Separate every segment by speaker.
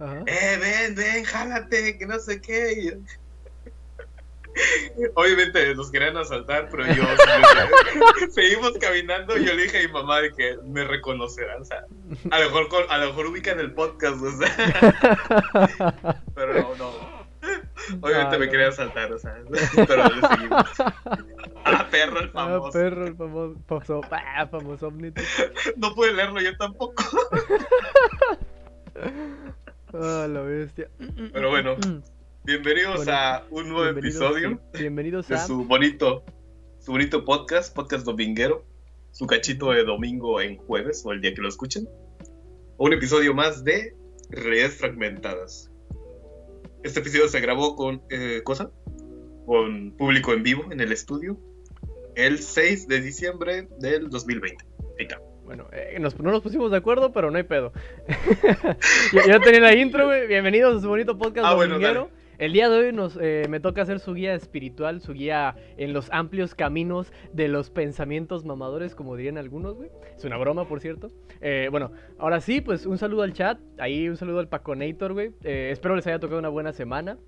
Speaker 1: eh, ven, ven, jálate, que no sé qué. Obviamente nos querían asaltar, pero yo seguimos caminando y yo le dije a mi mamá de que me reconocerán. O sea, a lo mejor, a lo mejor ubican el podcast, o sea. Pero no, no. Obviamente me querían asaltar, o sea. Pero le seguimos. Ah, perro el famoso.
Speaker 2: Ah, perro el famoso. famoso ah, famoso
Speaker 1: No pude leerlo yo tampoco.
Speaker 2: Ah, la bestia.
Speaker 1: Pero bueno. Bienvenidos a un nuevo episodio.
Speaker 2: Bienvenidos
Speaker 1: a de su bonito, su bonito podcast, podcast dominguero, su cachito de domingo en jueves o el día que lo escuchen. Un episodio más de Redes Fragmentadas. Este episodio se grabó con eh, cosa, con público en vivo en el estudio, el 6 de diciembre del 2020. Ahí está.
Speaker 2: Bueno, eh, no nos pusimos de acuerdo, pero no hay pedo. ya, tenía la intro, güey. Bienvenidos a su bonito podcast ah, dominguero. El día de hoy nos, eh, me toca hacer su guía espiritual, su guía en los amplios caminos de los pensamientos mamadores, como dirían algunos, güey. Es una broma, por cierto. Eh, bueno, ahora sí, pues un saludo al chat. Ahí un saludo al Paconator, güey. Eh, espero les haya tocado una buena semana.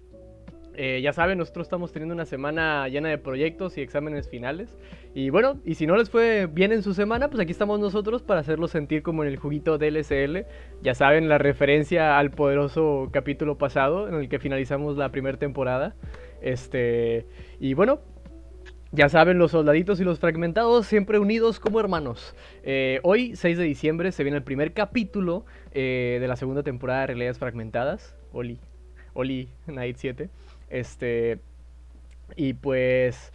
Speaker 2: Eh, ya saben, nosotros estamos teniendo una semana llena de proyectos y exámenes finales. Y bueno, y si no les fue bien en su semana, pues aquí estamos nosotros para hacerlos sentir como en el juguito del SL. Ya saben, la referencia al poderoso capítulo pasado en el que finalizamos la primera temporada. Este, y bueno, ya saben, los soldaditos y los fragmentados siempre unidos como hermanos. Eh, hoy, 6 de diciembre, se viene el primer capítulo eh, de la segunda temporada de Realidades Fragmentadas. Oli, Oli Night 7. Este. Y pues.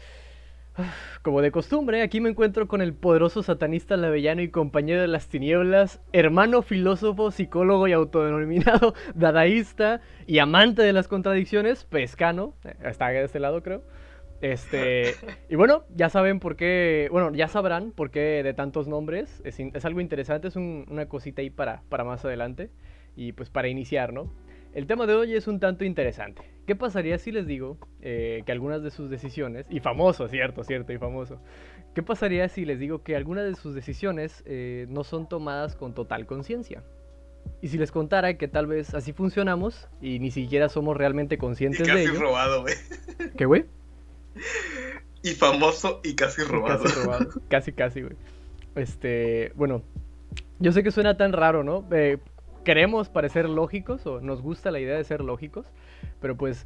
Speaker 2: Como de costumbre, aquí me encuentro con el poderoso satanista lavellano y compañero de las tinieblas, hermano filósofo, psicólogo y autodenominado dadaísta y amante de las contradicciones, pescano, está de este lado creo. Este, y bueno, ya saben por qué, bueno, ya sabrán por qué de tantos nombres, es, algo interesante, es una cosita ahí para, para más adelante y pues para iniciar, ¿no? El tema de hoy es un tanto interesante. ¿Qué pasaría si les digo eh, que algunas de sus decisiones, y famoso, cierto, cierto, y famoso, ¿qué pasaría si les digo que algunas de sus decisiones eh, no son tomadas con total conciencia? Y si les contara que tal vez así funcionamos y ni siquiera somos realmente conscientes de ello.
Speaker 1: Casi robado, güey.
Speaker 2: ¿Qué, güey?
Speaker 1: Y famoso y casi robado.
Speaker 2: casi robado. Casi, casi, güey. Este, bueno, yo sé que suena tan raro, ¿no? Eh, queremos parecer lógicos o nos gusta la idea de ser lógicos, pero pues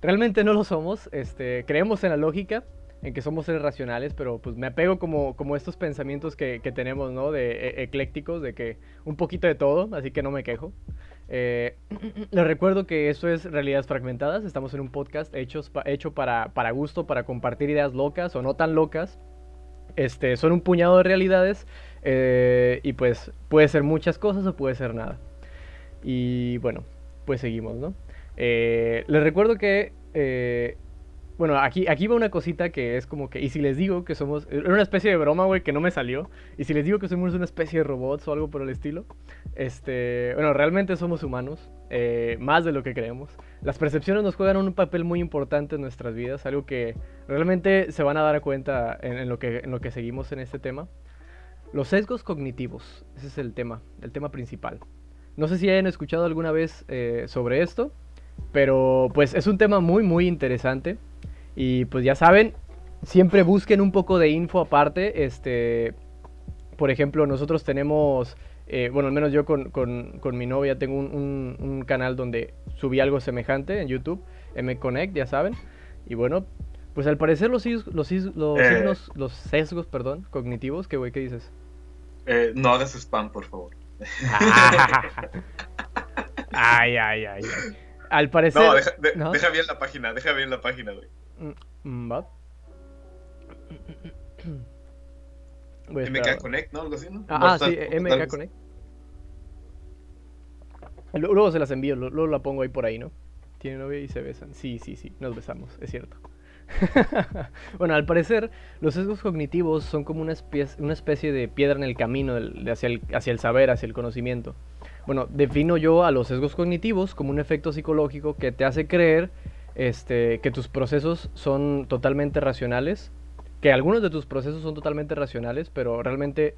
Speaker 2: realmente no lo somos. Este, creemos en la lógica, en que somos seres racionales, pero pues me apego como, como estos pensamientos que, tenemos, ¿no? De e, eclécticos, de que un poquito de todo, así que no me quejo. Eh, les recuerdo que eso es Realidades Fragmentadas, estamos en un podcast hechos, hecho para, para gusto, para compartir ideas locas o no tan locas. Este, son un puñado de realidades eh, y pues puede ser muchas cosas o puede ser nada. Y bueno, pues seguimos, ¿no? Eh, les recuerdo que... Eh, bueno, aquí, aquí va una cosita que es como que... Y si les digo que somos... Era una especie de broma, güey, que no me salió. Y si les digo que somos una especie de robots o algo por el estilo. Este... Bueno, realmente somos humanos. más de lo que creemos. Las percepciones nos juegan un papel muy importante en nuestras vidas. Algo que realmente se van a dar cuenta en, lo, que, en lo que seguimos en este tema. Los sesgos cognitivos, ese es el tema, el tema principal. No sé si hayan escuchado alguna vez eh, sobre esto, pero pues es un tema muy muy interesante y pues ya saben, siempre busquen un poco de info aparte. Este, por ejemplo, nosotros tenemos, eh, bueno, al menos yo con, mi novia tengo un, canal donde subí algo semejante en YouTube, M-Connect, ya saben. Y bueno, pues al parecer los, los, los, eh. los sesgos, perdón, cognitivos, ¿qué güey, qué dices?
Speaker 1: Eh, no hagas spam, por favor.
Speaker 2: ay, ay, ay, ay. Al parecer.
Speaker 1: No deja, bien la página, deja bien la página, güey. Mm, ¿Va? MK Connect, ¿no? Algo así, ¿no?
Speaker 2: Ah, sí, MK Connect. Luego se las envío, luego la pongo ahí por ahí, ¿no? Tiene novia y se besan. Sí, sí, sí, nos besamos, es cierto. bueno, al parecer, los sesgos cognitivos son como una especie, de piedra en el camino hacia, el, hacia el saber, hacia el conocimiento. Bueno, defino yo a los sesgos cognitivos como un efecto psicológico que te hace creer este, que tus procesos son totalmente racionales, que algunos de tus procesos son totalmente racionales, pero realmente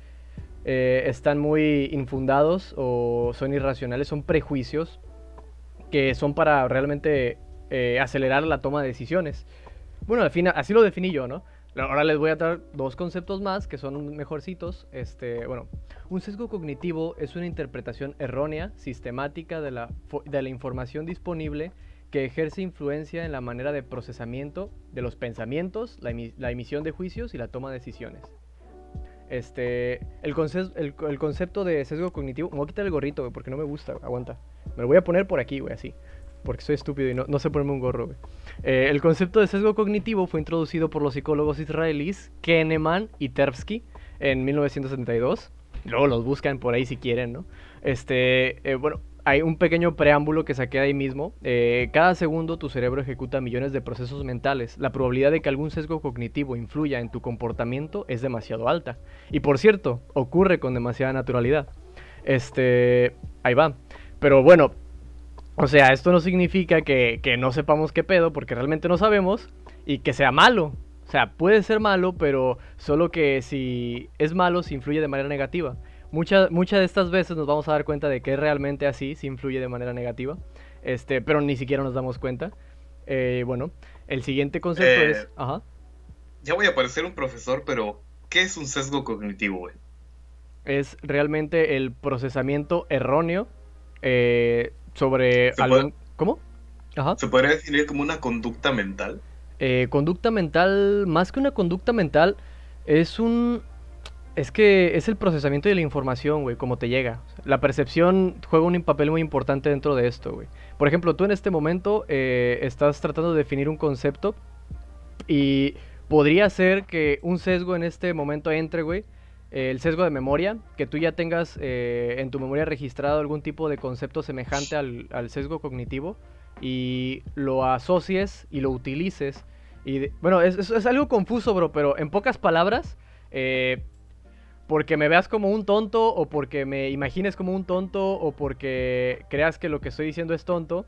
Speaker 2: eh, están muy infundados o son irracionales, son prejuicios que son para realmente eh, acelerar la toma de decisiones. Bueno, al fin, así lo definí yo, ¿no? Ahora les voy a dar dos conceptos más que son mejorcitos. Este, bueno, un sesgo cognitivo es una interpretación errónea, sistemática de la, de la información disponible que ejerce influencia en la manera de procesamiento de los pensamientos, la, emisión de juicios y la toma de decisiones. Este, el, el, concepto de sesgo cognitivo, me voy a quitar el gorrito, porque no me gusta, aguanta. Me lo voy a poner por aquí, güey, así porque soy estúpido y no, no sé ponerme un gorro, eh, el concepto de sesgo cognitivo fue introducido por los psicólogos israelíes Kahneman y Terpsky en 1972. Luego los buscan por ahí si quieren, ¿no? Este, eh, bueno, hay un pequeño preámbulo que saqué ahí mismo. Eh, cada segundo tu cerebro ejecuta millones de procesos mentales. La probabilidad de que algún sesgo cognitivo influya en tu comportamiento es demasiado alta. Y por cierto, ocurre con demasiada naturalidad. Este, ahí va. Pero bueno, o sea, esto no significa que, no sepamos qué pedo, porque realmente no sabemos, y que sea malo. O sea, puede ser malo, pero solo que si es malo, se influye de manera negativa. Muchas muchas de estas veces nos vamos a dar cuenta de que es realmente así, se influye de manera negativa, este, pero ni siquiera nos damos cuenta. Eh, bueno, el siguiente concepto es... Eh, ajá.
Speaker 1: Ya voy a parecer un profesor, pero ¿qué es un sesgo cognitivo, güey?
Speaker 2: Es realmente el procesamiento erróneo eh, sobre algún... ¿Cómo?
Speaker 1: Ajá. ¿Se podría definir como una conducta mental?
Speaker 2: Eh, conducta mental, más que una conducta mental, es un... Es que es el procesamiento de la información, güey, como te llega. La percepción juega un papel muy importante dentro de esto, güey. Por ejemplo, tú en este momento eh, estás tratando de definir un concepto y podría ser que un sesgo en este momento entre, güey, el sesgo de memoria, que tú ya tengas eh, en tu memoria registrado algún tipo de concepto semejante al, sesgo cognitivo y lo asocies y lo utilices. Y bueno, es, algo confuso, bro, pero en pocas palabras, eh, porque me veas como un tonto o porque me imagines como un tonto o porque creas que lo que estoy diciendo es tonto,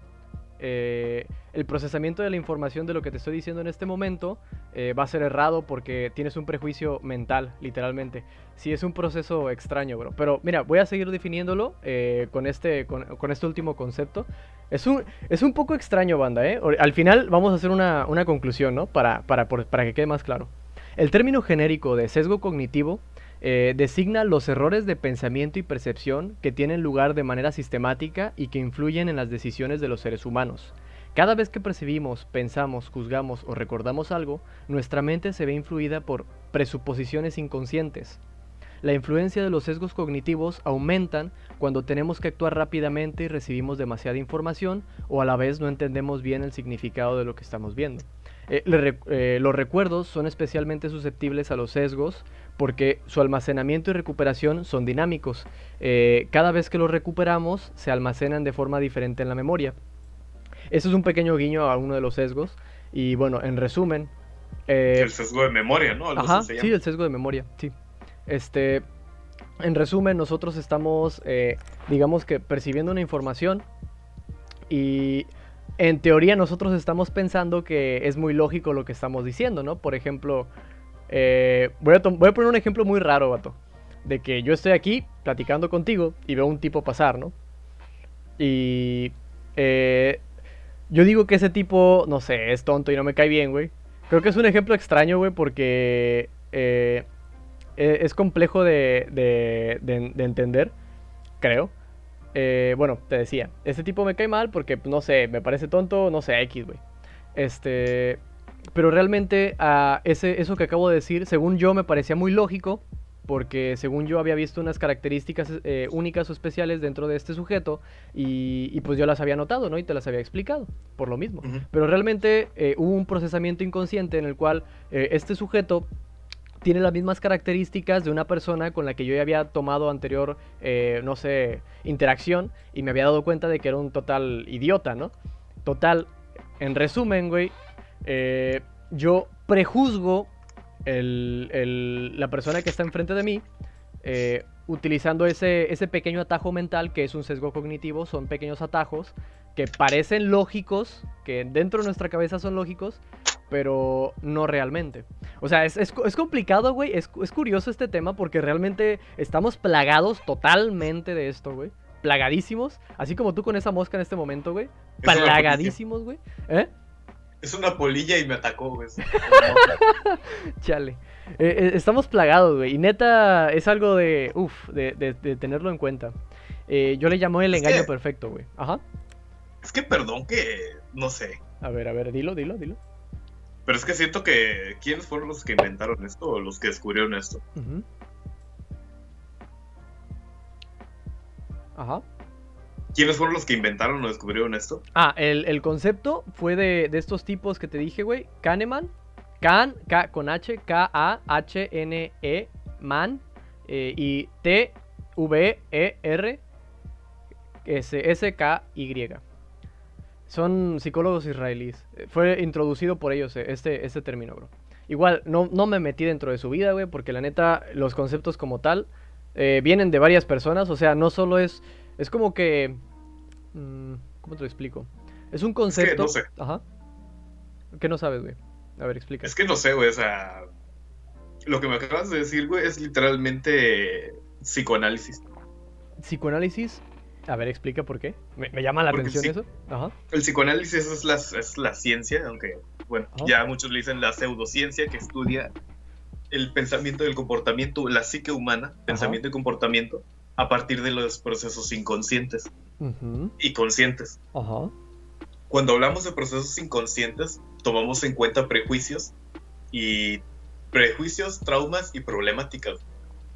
Speaker 2: eh, el procesamiento de la información de lo que te estoy diciendo en este momento eh, va a ser errado porque tienes un prejuicio mental, literalmente. Sí, es un proceso extraño, bro. Pero mira, voy a seguir definiéndolo eh, con, este, con, este último concepto. Es un, es un poco extraño, banda, ¿eh? Al final vamos a hacer una, conclusión, ¿no? Para, para, para que quede más claro. El término genérico de sesgo cognitivo eh, designa los errores de pensamiento y percepción que tienen lugar de manera sistemática y que influyen en las decisiones de los seres humanos. Cada vez que percibimos, pensamos, juzgamos o recordamos algo, nuestra mente se ve influida por presuposiciones inconscientes. La influencia de los sesgos cognitivos aumentan cuando tenemos que actuar rápidamente y recibimos demasiada información o a la vez no entendemos bien el significado de lo que estamos viendo. Eh, eh, los recuerdos son especialmente susceptibles a los sesgos porque su almacenamiento y recuperación son dinámicos. Eh, cada vez que los recuperamos, se almacenan de forma diferente en la memoria. Eso es un pequeño guiño a uno de los sesgos. Y bueno, en resumen...
Speaker 1: Eh, el sesgo de memoria, ¿no?
Speaker 2: ajá, sí, el sesgo de memoria, sí. Este, en resumen, nosotros estamos, eh, digamos que, percibiendo una información y en teoría nosotros estamos pensando que es muy lógico lo que estamos diciendo, ¿no? Por ejemplo, eh, voy, a poner un ejemplo muy raro, vato. De que yo estoy aquí platicando contigo y veo un tipo pasar, ¿no? Y eh, yo digo que ese tipo, no sé, es tonto y no me cae bien, güey. Creo que es un ejemplo extraño, güey, porque eh, e, es complejo de, de, entender, creo. bueno, te decía, ese tipo me cae mal porque, no sé, me parece tonto, no sé, X, güey. Este, pero realmente uh, ese, eso que acabo de decir, según yo, me parecía muy lógico, porque según yo había visto unas características eh, únicas o especiales dentro de este sujeto y, pues yo las había notado, ¿no? Y te las había explicado, por lo mismo. Pero realmente eh, hubo un procesamiento inconsciente en el cual eh, este sujeto tiene las mismas características de una persona con la que yo ya había tomado anterior, no sé, interacción y me había dado cuenta de que era un total idiota, ¿no? Total, en resumen, güey, yo prejuzgo la persona que está enfrente de mí eh, utilizando ese, ese pequeño atajo mental que es un sesgo cognitivo, son pequeños atajos que parecen lógicos, que dentro de nuestra cabeza son lógicos, pero no realmente. O sea, es, es, complicado, güey, es, es, curioso este tema porque realmente estamos plagados totalmente de esto, güey. plagadísimos, así como tú con esa mosca en este momento, güey. Plagadísimos, güey. ¿Eh?
Speaker 1: Es una polilla y me atacó, güey.
Speaker 2: Chale. Eh, eh, estamos plagados, güey. Y neta, es algo de. Uf, de, tenerlo en cuenta. Eh, yo le llamo el engaño perfecto, güey. Ajá.
Speaker 1: Es que perdón que. No sé.
Speaker 2: A ver, a ver, dilo, dilo, dilo.
Speaker 1: Pero es que siento que. ¿Quiénes fueron los que inventaron esto o los que descubrieron esto?
Speaker 2: Ajá.
Speaker 1: ¿Quiénes fueron los que inventaron o descubrieron esto?
Speaker 2: Ah, el, concepto fue de, estos tipos que te dije, güey. Kahneman. Kahn, K con H, K-A-H-N-E, man. Eh, y T-V-E-R, S-K-Y. Son psicólogos israelíes. Fue introducido por ellos eh, este, este término, bro. Igual, no, no me metí dentro de su vida, güey, porque la neta, los conceptos como tal eh, vienen de varias personas. O sea, no solo es. Es como que Mm, ¿Cómo te lo explico? Es un concepto.
Speaker 1: Es que no sé.
Speaker 2: Ajá. ¿Qué no sabes, güey? A ver, explica.
Speaker 1: Es que no sé, güey. O sea, lo que me acabas de decir, güey, es literalmente psicoanálisis.
Speaker 2: ¿Psicoanálisis? A ver, explica por qué. Me, llama la atención eso.
Speaker 1: Ajá. El psicoanálisis es la, es la ciencia, aunque, bueno, ya muchos le dicen la pseudociencia que estudia el pensamiento y el comportamiento, la psique humana, pensamiento y comportamiento, a partir de los procesos inconscientes y conscientes. Cuando hablamos de procesos inconscientes, tomamos en cuenta prejuicios y prejuicios, traumas y problemáticas.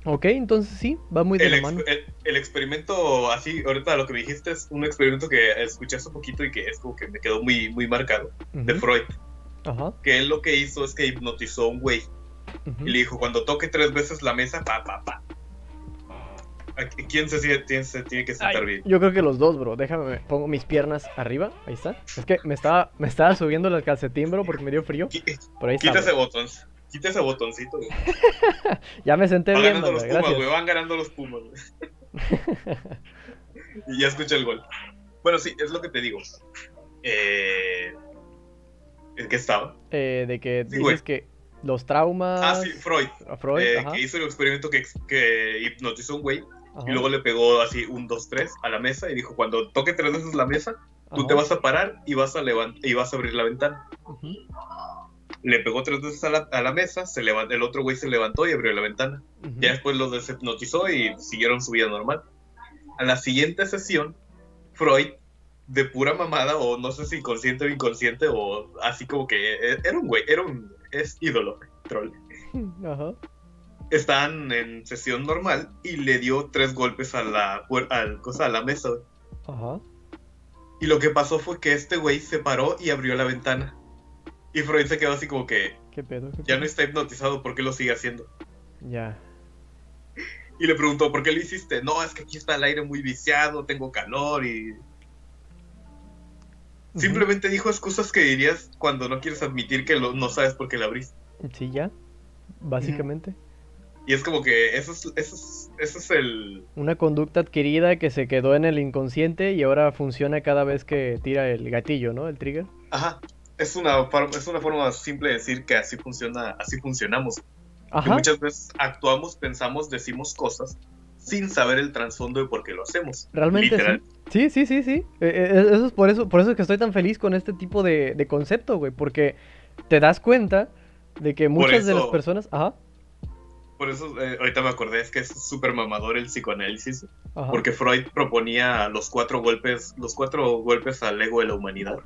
Speaker 2: Ok, entonces sí, va muy de
Speaker 1: el
Speaker 2: la mano.
Speaker 1: El, experimento, así, ahorita lo que me dijiste es un experimento que escuché hace poquito y que es como que me quedó muy, muy marcado, de Freud. Ajá. Que él lo que hizo es que hipnotizó a un güey y le dijo, cuando toque tres veces la mesa, pa, pa, pa. ¿Quién se, tiene, que sentar bien?
Speaker 2: Yo creo que los dos, bro. Déjame, pongo mis piernas arriba. Ahí está. Es que me estaba, me estaba subiendo el calcetín, bro, porque me dio frío.
Speaker 1: Por ahí Quita ese botón. Quita ese botoncito, güey.
Speaker 2: ya me senté
Speaker 1: Van
Speaker 2: bien,
Speaker 1: ganando los Pumas, güey. Van ganando los Pumas, y ya escucha el gol. Bueno, sí, es lo que te digo. Eh... ¿En qué estaba?
Speaker 2: Eh, de que dices que los traumas.
Speaker 1: Ah, sí, Freud.
Speaker 2: Freud
Speaker 1: eh, que hizo el experimento que, que hipnotizó a un güey y luego le pegó así un, dos, tres a la mesa y dijo, cuando toque tres veces la mesa, tú te vas a parar y vas a, y vas a abrir la ventana. Le pegó tres veces a la, a la mesa, se el otro güey se levantó y abrió la ventana. Ya después lo deshipnotizó y siguieron su vida normal. A la siguiente sesión, Freud, de pura mamada, o no sé si consciente o inconsciente, o así como que eh, era un güey, era un es ídolo, troll. Ajá estaban en sesión normal y le dio tres golpes a la, al, cosa, a la mesa. Ajá. Y lo que pasó fue que este güey se paró y abrió la ventana. Y Freud se quedó así como que...
Speaker 2: ¿Qué pedo?
Speaker 1: ya no está hipnotizado, ¿por qué lo sigue haciendo?
Speaker 2: Ya.
Speaker 1: Y le preguntó, ¿por qué lo hiciste? No, es que aquí está el aire muy viciado, tengo calor y... Simplemente dijo excusas que dirías cuando no quieres admitir que no sabes por qué la abriste.
Speaker 2: Sí, ya. Básicamente.
Speaker 1: Y es como que eso es, eso es, el...
Speaker 2: Una conducta adquirida que se quedó en el inconsciente y ahora funciona cada vez que tira el gatillo, ¿no? El trigger.
Speaker 1: Ajá. Es una, es una forma simple de decir que así funciona, así funcionamos. Ajá. muchas veces actuamos, pensamos, decimos cosas sin saber el trasfondo de por qué lo hacemos.
Speaker 2: Realmente sí. Sí, sí, sí, e, e, Eso es por eso, por eso que estoy tan feliz con este tipo de, de concepto, güey. Porque te das cuenta de que muchas de las personas. Ajá
Speaker 1: por eso eh, ahorita me acordé, es que es súper mamador el psicoanálisis, porque Freud proponía los cuatro golpes, los cuatro golpes al ego de la humanidad.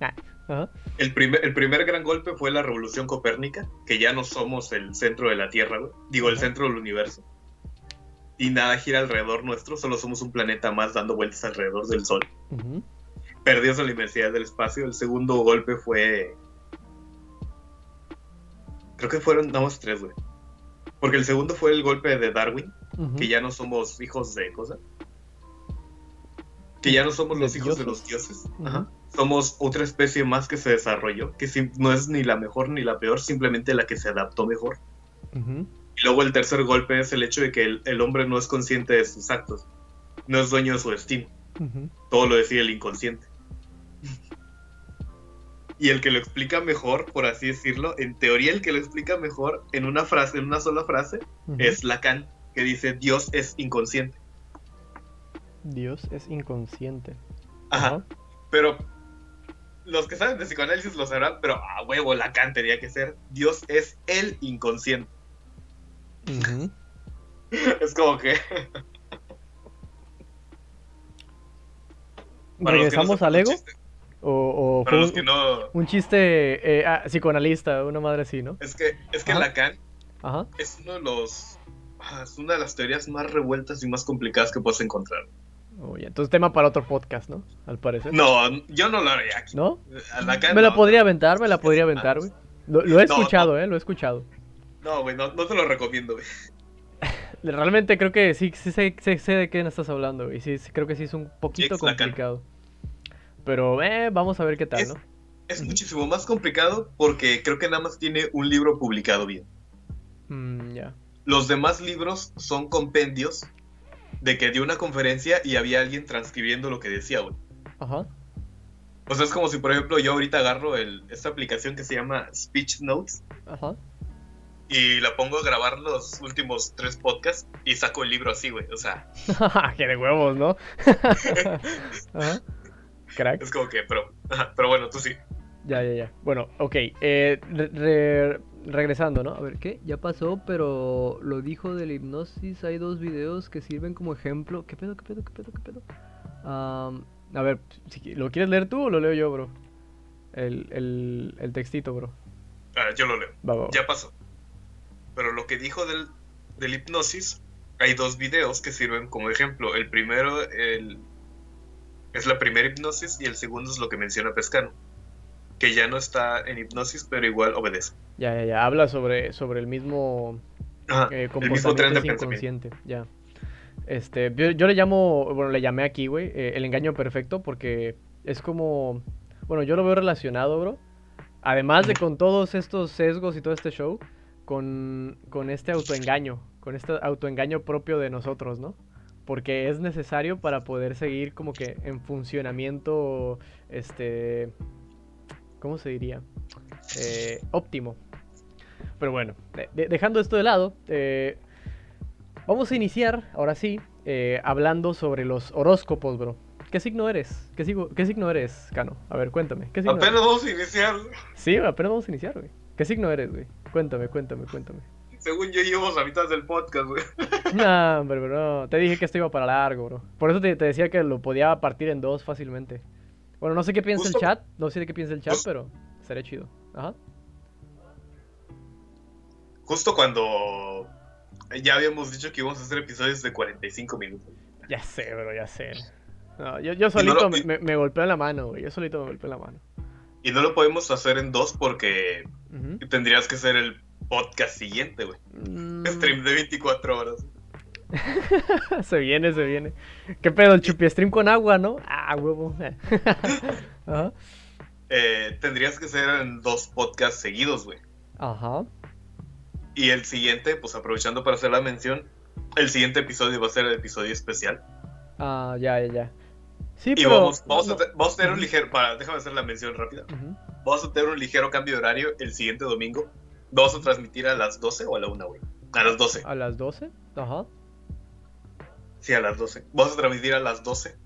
Speaker 1: Ah, el, primer, el primer gran golpe fue la revolución copérnica, que ya no somos el centro de la Tierra, digo, el centro del universo. Y nada gira alrededor nuestro, solo somos un planeta más dando vueltas alrededor del Sol. Perdidos en la inmensidad del espacio. El segundo golpe fue Creo que fueron nada más tres, güey. Porque el segundo fue el golpe de Darwin, que ya no somos hijos de cosas. Que ya no somos los hijos de los dioses. Somos otra especie más que se desarrolló, que no es ni la mejor ni la peor, simplemente la que se adaptó mejor. Y luego el tercer golpe es el hecho de que el, hombre no es consciente de sus actos, no es dueño de su destino. Todo lo decide el inconsciente. Y el que lo explica mejor, por así decirlo, en teoría el que lo explica mejor en una frase, en una sola frase, es Lacan, que dice Dios es inconsciente.
Speaker 2: Dios es inconsciente.
Speaker 1: Ajá. Pero los que saben de psicoanálisis lo sabrán, pero a huevo Lacan tenía que ser Dios es el inconsciente. es como que.
Speaker 2: ¿Regresamos al ego? O,
Speaker 1: Para los que no...
Speaker 2: un chiste eh, ah, psicoanalista, una madre así, ¿no?
Speaker 1: Es que, es que Lacan es uno de los. Ah, es una de las teorías más revueltas y más complicadas que puedes encontrar.
Speaker 2: entonces tema para otro podcast, ¿no? Al parecer.
Speaker 1: No, yo no lo haría aquí.
Speaker 2: ¿No? me la podría aventar, me la podría aventar, güey. Lo, he escuchado, eh, lo he escuchado.
Speaker 1: No, güey, no, te lo recomiendo, güey.
Speaker 2: Realmente creo que sí, sí sé, sé, de qué estás hablando, güey. Sí, creo que sí es un poquito complicado. Pero eh, vamos a ver qué tal, ¿no?
Speaker 1: Es muchísimo más complicado porque creo que nada más tiene un libro publicado bien.
Speaker 2: Mm, ya.
Speaker 1: Los demás libros son compendios de que dio una conferencia y había alguien transcribiendo lo que decía, güey.
Speaker 2: Ajá.
Speaker 1: O sea, es como si, por ejemplo, yo ahorita agarro el, esta aplicación que se llama Speech Notes.
Speaker 2: Ajá.
Speaker 1: Y la pongo a grabar los últimos tres podcasts y saco el libro así, güey. O sea.
Speaker 2: que de huevos, ¿no? Ajá.
Speaker 1: Crack. Es como que, pero, pero bueno, tú sí.
Speaker 2: Ya, ya, ya. Bueno, ok. Eh, regresando, ¿no? A ver, ¿qué? Ya pasó, pero lo dijo de la hipnosis. Hay dos videos que sirven como ejemplo. ¿Qué pedo, qué pedo, qué pedo, qué pedo? a ver, ¿lo quieres leer tú o lo leo yo, bro? El, el, el textito, bro.
Speaker 1: Ah, yo lo leo. Ya pasó. Pero lo que dijo del, del hipnosis, hay dos videos que sirven como ejemplo. El primero, el es la primera hipnosis y el segundo es lo que menciona Pescano, que ya no está en hipnosis, pero igual obedece.
Speaker 2: Ya, ya, ya. Habla sobre, sobre el mismo
Speaker 1: eh, comportamiento
Speaker 2: inconsciente. Ya. Este, yo, le llamo, bueno, le llamé aquí, güey, eh, el engaño perfecto, porque es como, bueno, yo lo veo relacionado, bro. Además de con todos estos sesgos y todo este show, con, con este autoengaño, con este autoengaño propio de nosotros, ¿no? Porque es necesario para poder seguir como que en funcionamiento, este, ¿cómo se diría? Eh, óptimo. Pero bueno, dejando esto de lado, eh, vamos a iniciar, ahora sí, eh, hablando sobre los horóscopos, bro. ¿Qué signo eres? ¿Qué, ¿Qué signo eres, Cano? A ver, cuéntame. ¿qué signo
Speaker 1: apenas vamos a iniciar.
Speaker 2: Sí, apenas vamos a iniciar, güey. ¿Qué signo eres, güey? Cuéntame, cuéntame, cuéntame.
Speaker 1: Según yo llevo la mitad del podcast, güey.
Speaker 2: No, hombre, bro. Te dije que esto iba para largo, bro. Por eso te, decía que lo podía partir en dos fácilmente. Bueno, no sé qué piensa el chat. No sé qué piensa el chat, pero sería chido. Ajá.
Speaker 1: Justo cuando ya habíamos dicho que íbamos a hacer episodios de 45 minutos.
Speaker 2: Ya sé, bro, ya sé. yo, solito me, me, golpeé en la mano, güey. Yo solito me golpeé en la mano.
Speaker 1: Y no lo podemos hacer en dos porque tendrías que ser el podcast siguiente, güey. Mm. Stream de 24 horas.
Speaker 2: se viene, se viene. ¿Qué pedo? El chupi stream con agua, ¿no? Ah, huevo.
Speaker 1: Ajá. Eh, tendrías que ser en dos podcasts seguidos, güey.
Speaker 2: Ajá.
Speaker 1: Y el siguiente, pues aprovechando para hacer la mención, el siguiente episodio va a ser el episodio especial.
Speaker 2: Ah, ya, ya, ya. Sí,
Speaker 1: y vamos, vamos, a, tener un ligero, para, déjame hacer la mención rápida. Vamos a tener un ligero cambio de horario el siguiente domingo ¿Vamos a transmitir a las 12 o a la 1, güey? A las 12.
Speaker 2: ¿A las 12? Ajá.
Speaker 1: Sí, a las 12. Vamos a transmitir a las 12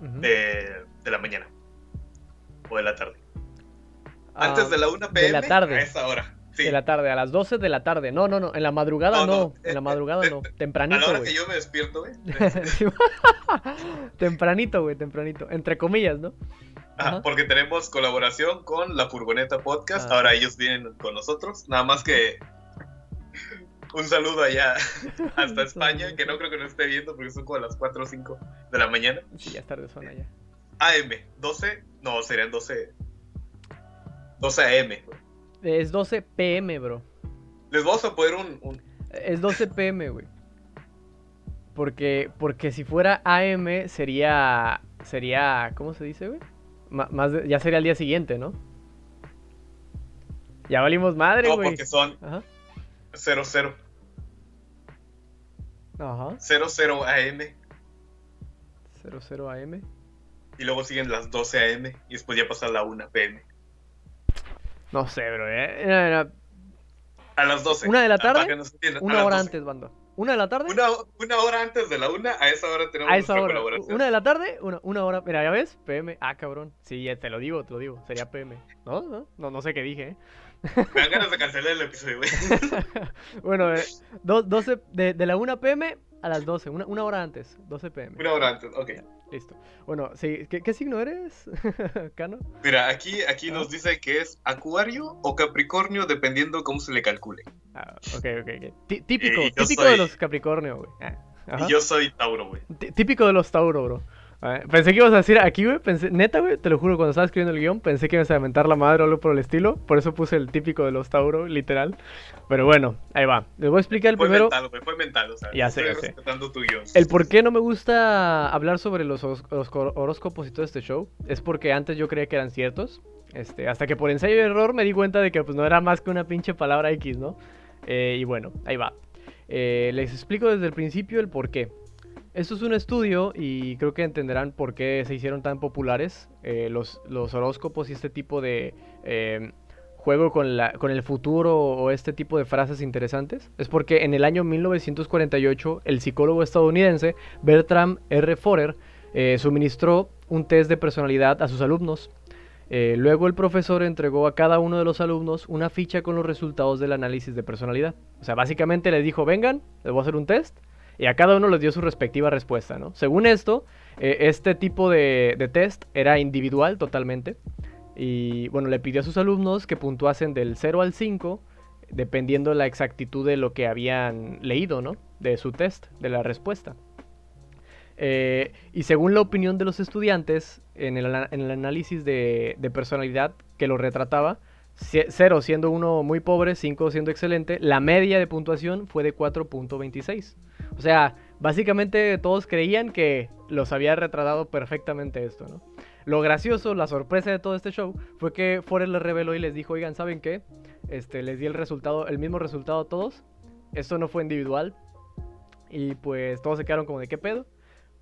Speaker 1: de, la mañana. O de la tarde. Ah, Antes de la 1 pm.
Speaker 2: De la tarde.
Speaker 1: A esa hora. Sí.
Speaker 2: De la tarde, a las 12 de la tarde. No, no, no. En la madrugada no. En la eh, madrugada eh, no. Tempranito. A
Speaker 1: la hora que yo me despierto, güey.
Speaker 2: tempranito, güey, tempranito. Entre comillas, ¿no?
Speaker 1: Porque tenemos colaboración con la Furgoneta Podcast. Ah. Ahora ellos vienen con nosotros. Nada más que un saludo allá hasta España, que no creo que nos esté viendo porque son como las 4 o 5 de la mañana.
Speaker 2: Sí, ya es tarde son allá.
Speaker 1: AM, 12, no, serían 12. 12 AM.
Speaker 2: Es 12 PM, bro.
Speaker 1: Les vamos a poner un.
Speaker 2: Es 12 PM, güey. Porque, porque si fuera AM sería. Sería. ¿Cómo se dice, güey? Más ya sería el día siguiente, ¿no? Ya valimos madre, güey.
Speaker 1: No, porque son 00.
Speaker 2: Ajá.
Speaker 1: 00 AM.
Speaker 2: 00 AM.
Speaker 1: Y luego siguen las 12 AM y después ya pasa la 1 PM.
Speaker 2: No sé, bro. Eh.
Speaker 1: A las 12.
Speaker 2: ¿Una de la tarde? una hora antes, banda. ¿Una de la tarde?
Speaker 1: Una, hora antes de la una, a esa hora tenemos a esa hora. colaboración.
Speaker 2: ¿Una de la tarde? Una, una hora. Mira, ya ves, PM. Ah, cabrón. Sí, te lo digo, te lo digo. Sería PM. No, no, no, sé qué dije, ¿eh?
Speaker 1: Me dan ganas de cancelar el episodio, güey.
Speaker 2: bueno, eh, 12, de, de la 1 PM a las 12, una, una hora antes, 12 pm.
Speaker 1: Una hora antes, ok.
Speaker 2: Listo. Bueno, sí, ¿qué, signo eres, Cano?
Speaker 1: Mira, aquí, aquí nos ah. dice que es Acuario o Capricornio, dependiendo cómo se le calcule.
Speaker 2: Ah, ok, ok, Típico, eh, típico de los Capricornio, güey.
Speaker 1: Ah, y yo soy Tauro, güey.
Speaker 2: Típico de los Tauro, bro. Pensé que ibas a decir aquí, güey. Pensé, neta, güey, te lo juro, cuando estaba escribiendo el guion, pensé que ibas a aventar la madre o algo por el estilo. Por eso puse el típico de los Tauro, literal. Pero bueno, ahí va. Les voy a explicar el
Speaker 1: fue
Speaker 2: primero.
Speaker 1: Mental, fue mental, o sea,
Speaker 2: ya sé. El por qué no me gusta hablar sobre los, horóscopos y todo este show es porque antes yo creía que eran ciertos. Este, hasta que por ensayo y error me di cuenta de que pues no era más que una pinche palabra X, ¿no? Eh, y bueno, ahí va. Eh, les explico desde el principio el por qué. Esto es un estudio y creo que entenderán por qué se hicieron tan populares eh, los, horóscopos y este tipo de eh, juego con, el futuro o este tipo de frases interesantes. Es porque en el año 1948 el psicólogo estadounidense Bertram R. Forer eh, suministró un test de personalidad a sus alumnos. luego el profesor entregó a cada uno de los alumnos una ficha con los resultados del análisis de personalidad. O sea, básicamente les dijo, vengan, les voy a hacer un test y a cada uno les dio su respectiva respuesta, ¿no? Según esto, eh, este tipo de, test era individual totalmente. Y bueno, le pidió a sus alumnos que puntuasen del 0 al 5, dependiendo la exactitud de lo que habían leído, ¿no? De su test, de la respuesta. Eh, y según la opinión de los estudiantes, en el, análisis de, de, personalidad que lo retrataba, 0 siendo uno muy pobre, 5 siendo excelente, la media de puntuación fue de 4.26. O sea, básicamente todos creían que los había retratado perfectamente esto, ¿no? Lo gracioso, la sorpresa de todo este show fue que Forrest les reveló y les dijo, oigan, ¿saben qué? Este, les di el resultado, el mismo resultado a todos. Esto no fue individual. Y pues todos se quedaron como de qué pedo.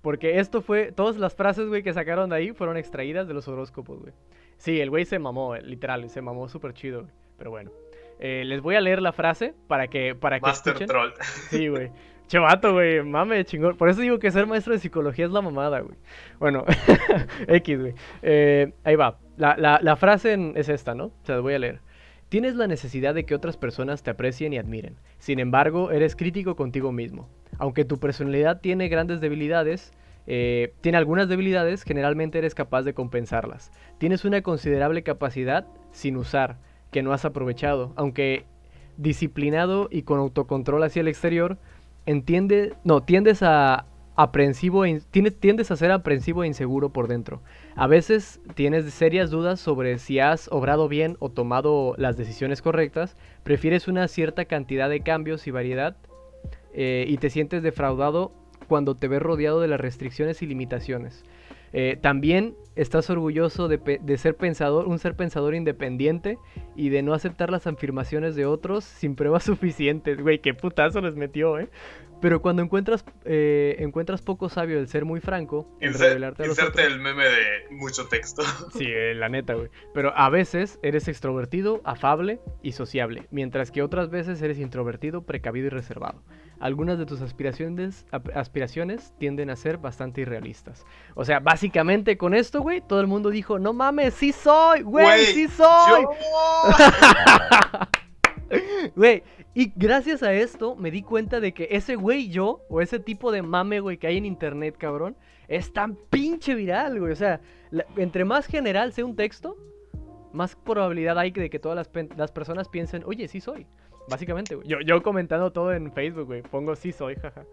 Speaker 2: Porque esto fue, todas las frases, güey, que sacaron de ahí fueron extraídas de los horóscopos, güey. Sí, el güey se mamó, literal, se mamó súper chido, Pero bueno. Eh, les voy a leer la frase para que, para que
Speaker 1: Master Troll.
Speaker 2: Sí, güey. Chevato, güey, mame, chingón. Por eso digo que ser maestro de psicología es la mamada, güey. Bueno, X, güey. Eh, ahí va. La, la, frase es esta, ¿no? Se las voy a leer. Tienes la necesidad de que otras personas te aprecien y admiren. Sin embargo, eres crítico contigo mismo. Aunque tu personalidad tiene grandes debilidades, eh, tiene algunas debilidades, generalmente eres capaz de compensarlas. Tienes una considerable capacidad sin usar, que no has aprovechado. Aunque disciplinado y con autocontrol hacia el exterior, entiende, no, tiendes a aprensivo, tiendes a ser aprensivo e inseguro por dentro. A veces tienes serias dudas sobre si has obrado bien o tomado las decisiones correctas, prefieres una cierta cantidad de cambios y variedad eh, y te sientes defraudado cuando te ves rodeado de las restricciones y limitaciones. Eh, también estás orgulloso de, ser pensador, un ser pensador independiente y de no aceptar las afirmaciones de otros sin pruebas suficientes. Güey, qué putazo les metió, ¿eh? Pero cuando encuentras, eh, encuentras poco sabio el ser muy franco,
Speaker 1: en revelarte a los el meme de mucho texto.
Speaker 2: Sí, eh, la neta, güey. Pero a veces eres extrovertido, afable y sociable, mientras que otras veces eres introvertido, precavido y reservado algunas de tus aspiraciones, aspiraciones tienden a ser bastante irrealistas. O sea, básicamente con esto, güey, todo el mundo dijo, no mames, sí soy, güey, sí soy. Güey, y gracias a esto me di cuenta de que ese güey yo, o ese tipo de mame, güey, que hay en internet, cabrón, es tan pinche viral, güey. O sea, entre más general sea un texto, más probabilidad hay de que todas las, las personas piensen, oye, sí soy. Básicamente, Yo, yo comentando todo en Facebook, güey. Pongo sí soy, jaja.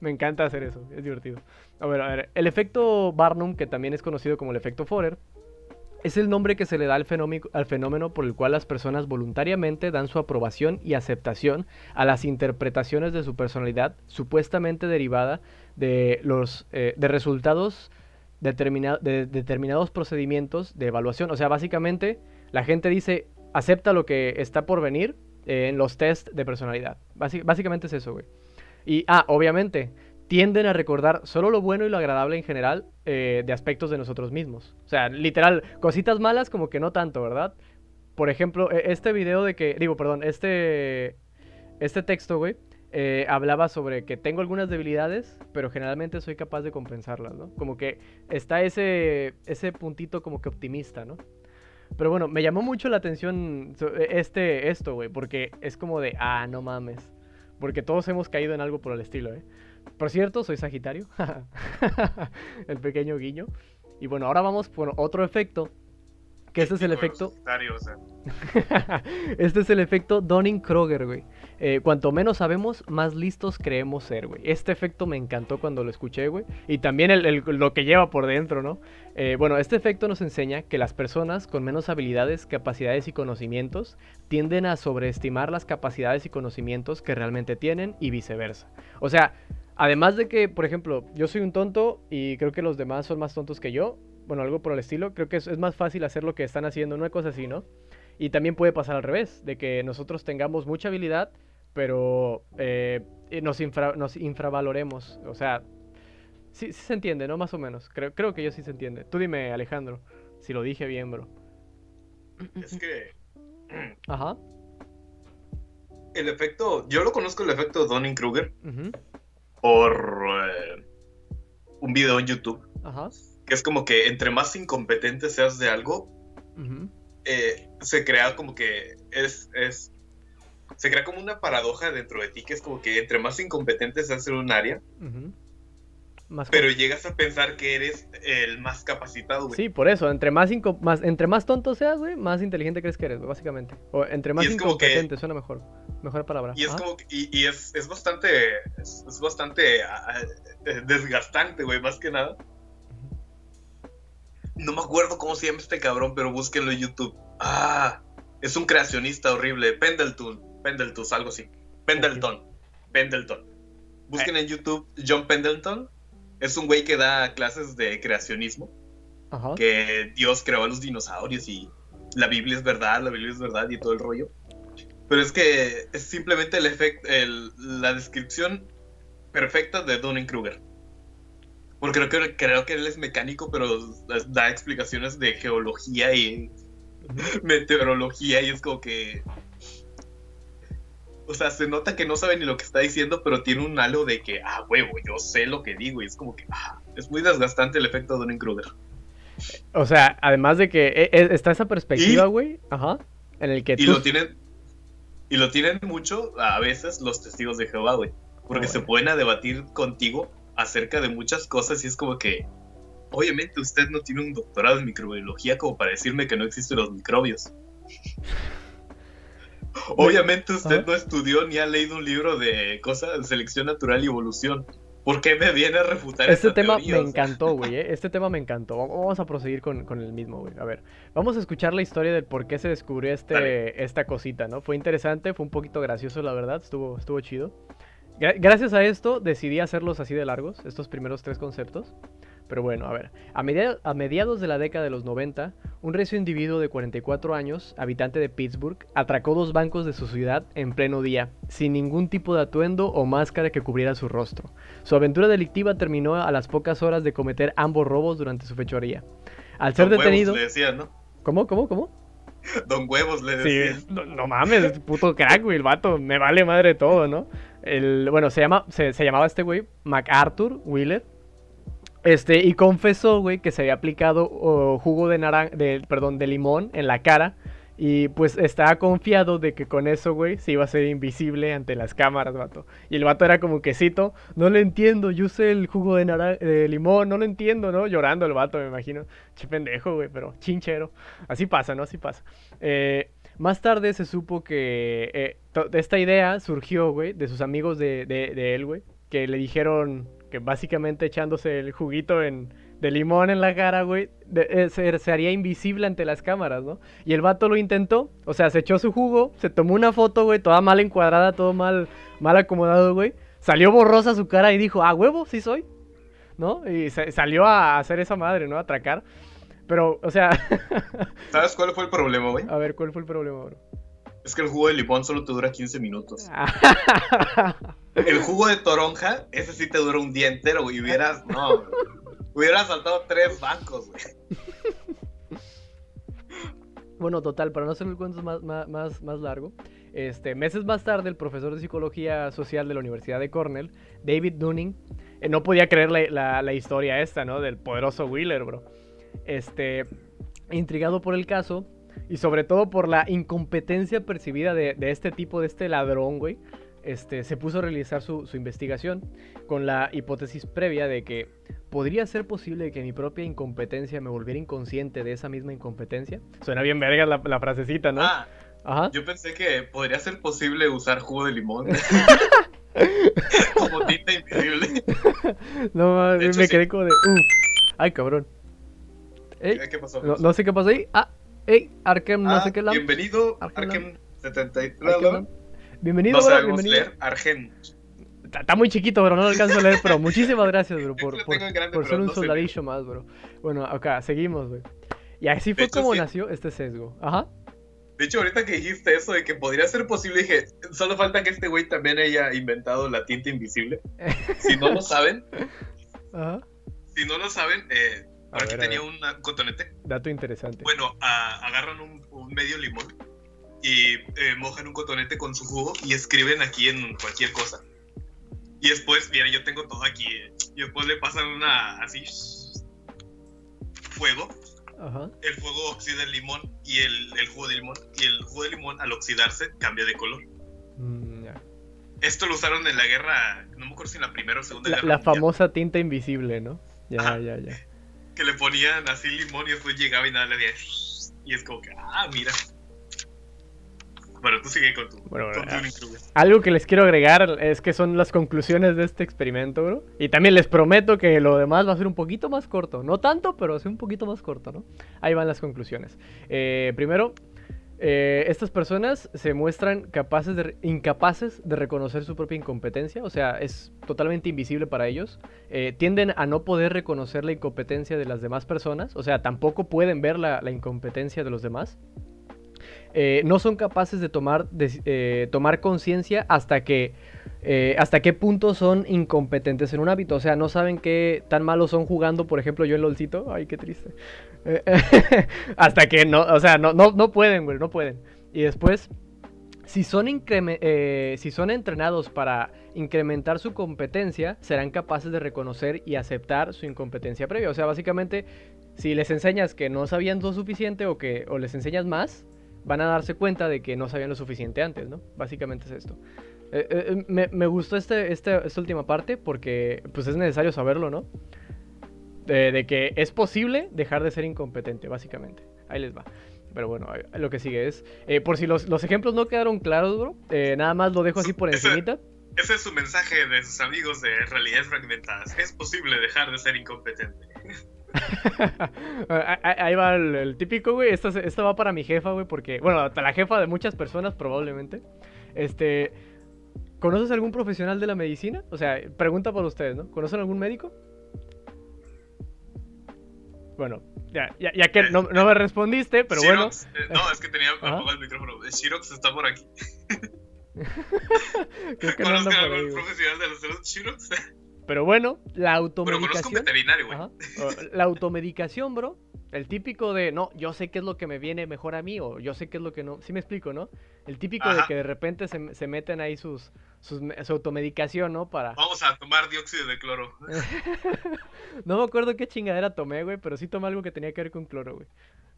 Speaker 2: Me encanta hacer eso, es divertido. A ver, a ver. El efecto Barnum, que también es conocido como el efecto Forer, es el nombre que se le da al fenómeno, al fenómeno por el cual las personas voluntariamente dan su aprobación y aceptación a las interpretaciones de su personalidad supuestamente derivada de los eh, de resultados de determinados procedimientos de evaluación. O sea, básicamente la gente dice acepta lo que está por venir en los test de personalidad. básicamente es eso, güey. Y, ah, obviamente, tienden a recordar solo lo bueno y lo agradable en general eh, de aspectos de nosotros mismos. O sea, literal, cositas malas como que no tanto, ¿verdad? Por ejemplo, e, este video de que, digo, perdón, este, este texto, güey, eh, hablaba sobre que tengo algunas debilidades, pero generalmente soy capaz de compensarlas, ¿no? Como que está ese, ese puntito como que optimista, ¿no? Pero bueno, me llamó mucho la atención este, esto, güey, porque es como de, ah, no mames. Porque todos hemos caído en algo por el estilo, ¿eh? Por cierto, soy Sagitario. el pequeño guiño. Y bueno, ahora vamos por otro efecto que este es el efecto. este es el efecto Donning-Kroger, güey. Eh, cuanto menos sabemos, más listos creemos ser, güey. Este efecto me encantó cuando lo escuché, güey. Y también lo que lleva por dentro, ¿no? Eh, bueno, este efecto nos enseña que las personas con menos habilidades, capacidades y conocimientos tienden a sobreestimar las capacidades y conocimientos que realmente tienen y viceversa. O sea, además de que, por ejemplo, yo soy un tonto y creo que los demás son más tontos que yo, bueno, algo por el estilo, creo que es, más fácil hacer lo que están haciendo, una cosa así, ¿no? Y también puede pasar al revés, de que nosotros tengamos mucha habilidad, pero eh, nos, nos infravaloremos. O sea, sí, sí, se entiende, ¿no? Más o menos. Creo, creo que yo sí se entiende. Tú dime, Alejandro, si lo dije bien, bro.
Speaker 1: Es que...
Speaker 2: Ajá.
Speaker 1: El efecto, yo lo conozco el efecto Donning-Kruger por eh, un video en YouTube.
Speaker 2: Ajá
Speaker 1: que es como que entre más incompetente seas de algo, eh, se crea como que es, es, se crea como una paradoja dentro de ti, que es como que entre más incompetente seas en un área, pero llegas a pensar que eres el más capacitado, güey.
Speaker 2: Sí, por eso, entre más, más, entre más tonto seas, güey, más inteligente crees que eres, básicamente. O entre más incompetente, suena mejor. Mejor palabra.
Speaker 1: Y es como y, es, es, bastante, es, bastante ah, ah, desgastante, güey, más que nada no me acuerdo cómo se llama este cabrón, pero búsquenlo en YouTube. Ah, es un creacionista horrible. Pendleton, Pendleton, algo así. Pendleton, Pendleton. Busquen en YouTube John Pendleton. Es un güey que da clases de creacionismo. Ajá. Que Dios creó a los dinosaurios y la Biblia es verdad, la Biblia es verdad y todo el rollo. Pero es que es simplemente el efecto, la descripción perfecta de Dunning-Kruger. Porque creo, creo que él es mecánico, pero da explicaciones de geología y meteorología y es como que... O sea, se nota que no sabe ni lo que está diciendo, pero tiene un halo de que, ah, huevo, yo sé lo que digo. Y es como que, ah, es muy desgastante el efecto de Dunning-Kruger.
Speaker 2: O sea, además de que e, e, está esa perspectiva, güey, ajá, en el que
Speaker 1: y Lo tienen, y lo tienen mucho a veces los testigos de Jehová, güey. Porque se pueden a debatir contigo acerca de muchas cosas y es como que, obviamente usted no tiene un doctorado en microbiología como para decirme que no existen los microbios. Obviamente usted no estudió ni ha leído un libro de cosas de selección natural y evolución. ¿Por qué me viene a refutar
Speaker 2: Este tema me encantó, güey. ¿eh? Este tema me encantó. Vamos a proseguir con, el mismo, güey. A ver, vamos a escuchar la historia del por qué se descubrió este, esta cosita, ¿no? Fue interesante, fue un poquito gracioso, la verdad. Estuvo, estuvo chido. Gracias a esto decidí hacerlos así de largos, estos primeros tres conceptos. Pero bueno, a ver, a, mediados de la década de los 90, un recio individuo de 44 años, habitante de Pittsburgh, atracó dos bancos de su ciudad en pleno día, sin ningún tipo de atuendo o máscara que cubriera su rostro. Su aventura delictiva terminó a las pocas horas de cometer ambos robos durante su fechoría. Al ser detenido...
Speaker 1: ¿no?
Speaker 2: ¿Cómo, cómo, cómo?
Speaker 1: Don Huevos le decía.
Speaker 2: Sí, no, mames, puto crack, güey, el vato, me vale madre todo, ¿no? El, bueno, se, llama, se, llamaba este güey MacArthur Wheeler. Este, y confesó, güey, que se había aplicado jugo de limón en la cara. Y pues estaba confiado de que con eso, güey, se iba a ser invisible ante las cámaras, vato. Y el vato era como quesito, no lo entiendo, yo usé el jugo de, de limón, no lo entiendo, ¿no? Llorando el vato, me imagino. Che pendejo, güey, pero chinchero. Así pasa, ¿no? Así pasa. Eh, más tarde se supo que eh, esta idea surgió, güey, de sus amigos de, él, güey, que le dijeron que básicamente echándose el juguito en, de limón en la cara, güey, eh, se, haría invisible ante las cámaras, ¿no? Y el vato lo intentó, o sea, se echó su jugo, se tomó una foto, güey, toda mal encuadrada, todo mal, mal acomodado, güey. Salió borrosa su cara y dijo, ah, huevo, sí soy, ¿no? Y salió a hacer esa madre, ¿no? A atracar. Pero, o sea.
Speaker 1: ¿Sabes cuál fue el problema, güey?
Speaker 2: A ver, ¿cuál fue el problema, bro?
Speaker 1: Es que el jugo de limón solo te dura 15 minutos. el jugo de toronja, ese sí te dura un día entero, güey. Hubieras, no, hubieras saltado tres bancos, güey.
Speaker 2: Bueno, total, para no hacer el cuento más, más, más largo, Este, meses más tarde, el profesor de psicología social de la Universidad de Cornell, David Dunning, eh, no podía creer la, historia esta, ¿no? Del poderoso Wheeler, bro. Este, intrigado por el caso y sobre todo por la incompetencia percibida de, de este tipo, de este ladrón, güey, este, se puso a realizar su, investigación con la hipótesis previa de que podría ser posible que mi propia incompetencia me volviera inconsciente de esa misma incompetencia. Suena bien verga la, frasecita, ¿no?
Speaker 1: Ah, Ajá. Yo pensé que podría ser posible usar jugo de limón. como tinta invisible.
Speaker 2: No, me quedé como de. Ay, cabrón.
Speaker 1: ¿Qué pasó?
Speaker 2: No, sé qué pasó ahí. Ah, hey, Arkham, no sé qué
Speaker 1: la. Bienvenido, Arkham, 73.
Speaker 2: Bienvenido,
Speaker 1: no bienvenido. leer Argent.
Speaker 2: Está muy chiquito, bro, no lo alcanzo a leer, pero muchísimas gracias, bro, por, ser un soldadillo más, bro. Bueno, acá, seguimos, güey. Y así fue como nació este sesgo. Ajá.
Speaker 1: De hecho, ahorita que dijiste eso de que podría ser posible, dije, solo falta que este güey también haya inventado la tinta invisible. si no lo saben, Ajá. si no lo saben, eh, aquí tenía un cotonete.
Speaker 2: Dato interesante.
Speaker 1: Bueno, agarran un medio limón y eh, mojan un cotonete con su jugo y escriben aquí en cualquier cosa. Y después, mira, yo tengo todo aquí. Eh, y después le pasan una así fuego. El fuego oxida el limón y el, jugo de limón. Y el jugo de limón al oxidarse cambia de color. Mm, Esto lo usaron en la guerra, no me acuerdo si en la primera o segunda
Speaker 2: la,
Speaker 1: guerra.
Speaker 2: La famosa tinta invisible, ¿no? Ya, ya, ya.
Speaker 1: Que le ponían así limón y después llegaba y nada le decía. Y es como que, ah, mira. Bueno, tú sigue con tu, bueno,
Speaker 2: Algo que les quiero agregar es que son las conclusiones de este experimento, bro. Y también les prometo que lo demás va a ser un poquito más corto. No tanto, pero sí un poquito más corto, ¿no? Ahí van las conclusiones. Eh, primero, eh, estas personas se muestran capaces de, incapaces de reconocer su propia incompetencia, o sea, es totalmente invisible para ellos. Eh, tienden a no poder reconocer la incompetencia de las demás personas, o sea, tampoco pueden ver la incompetencia de los demás. Eh, no son capaces de tomar, eh, tomar conciencia hasta que eh, hasta qué punto son incompetentes en un hábito. O sea, no saben qué tan malos son jugando, por ejemplo, yo en LOLcito. Ay, qué triste. hasta que no, o sea, no, no, no pueden, güey, no pueden. Y después, si son, si son entrenados para incrementar su competencia, serán capaces de reconocer y aceptar su incompetencia previa. O sea, básicamente, si les enseñas que no sabían lo suficiente o que o les enseñas más, van a darse cuenta de que no sabían lo suficiente antes, ¿no? Básicamente es esto. Eh, eh, eh, me, gustó este, este, esta última parte porque pues es necesario saberlo, ¿no? De, que es posible dejar de ser incompetente, básicamente. Ahí les va. Pero bueno, lo que sigue es... por si los, ejemplos no quedaron claros, bro, nada más lo dejo así por encimita.
Speaker 1: Ese es su mensaje de sus amigos de realidades fragmentadas. Es posible dejar de ser incompetente.
Speaker 2: Ahí va el, típico, güey. Esto, esto, va para mi jefa, güey, porque, bueno, la jefa de muchas personas probablemente. Este, ¿conoces algún profesional de la medicina? O sea, pregunta para ustedes, ¿no? ¿Conocen algún médico? Bueno, ya, ya, ya que no, no, me respondiste, pero bueno.
Speaker 1: Eh, no, es que tenía apagado el micrófono. Shirox está por aquí. ¿Conozco algún profesional de los Shirox?
Speaker 2: Pero bueno, la automedicación.
Speaker 1: Pero veterinario, güey.
Speaker 2: La automedicación, bro. El típico de, no, yo sé qué es lo que me viene mejor a mí, o yo sé qué es lo que no. Sí me explico, ¿no? El típico de que de repente se, se meten ahí sus, sus, su automedicación, ¿no? Para.
Speaker 1: Vamos a tomar dióxido de cloro.
Speaker 2: no me acuerdo qué chingadera tomé, güey, pero sí tomé algo que tenía que ver con cloro, güey.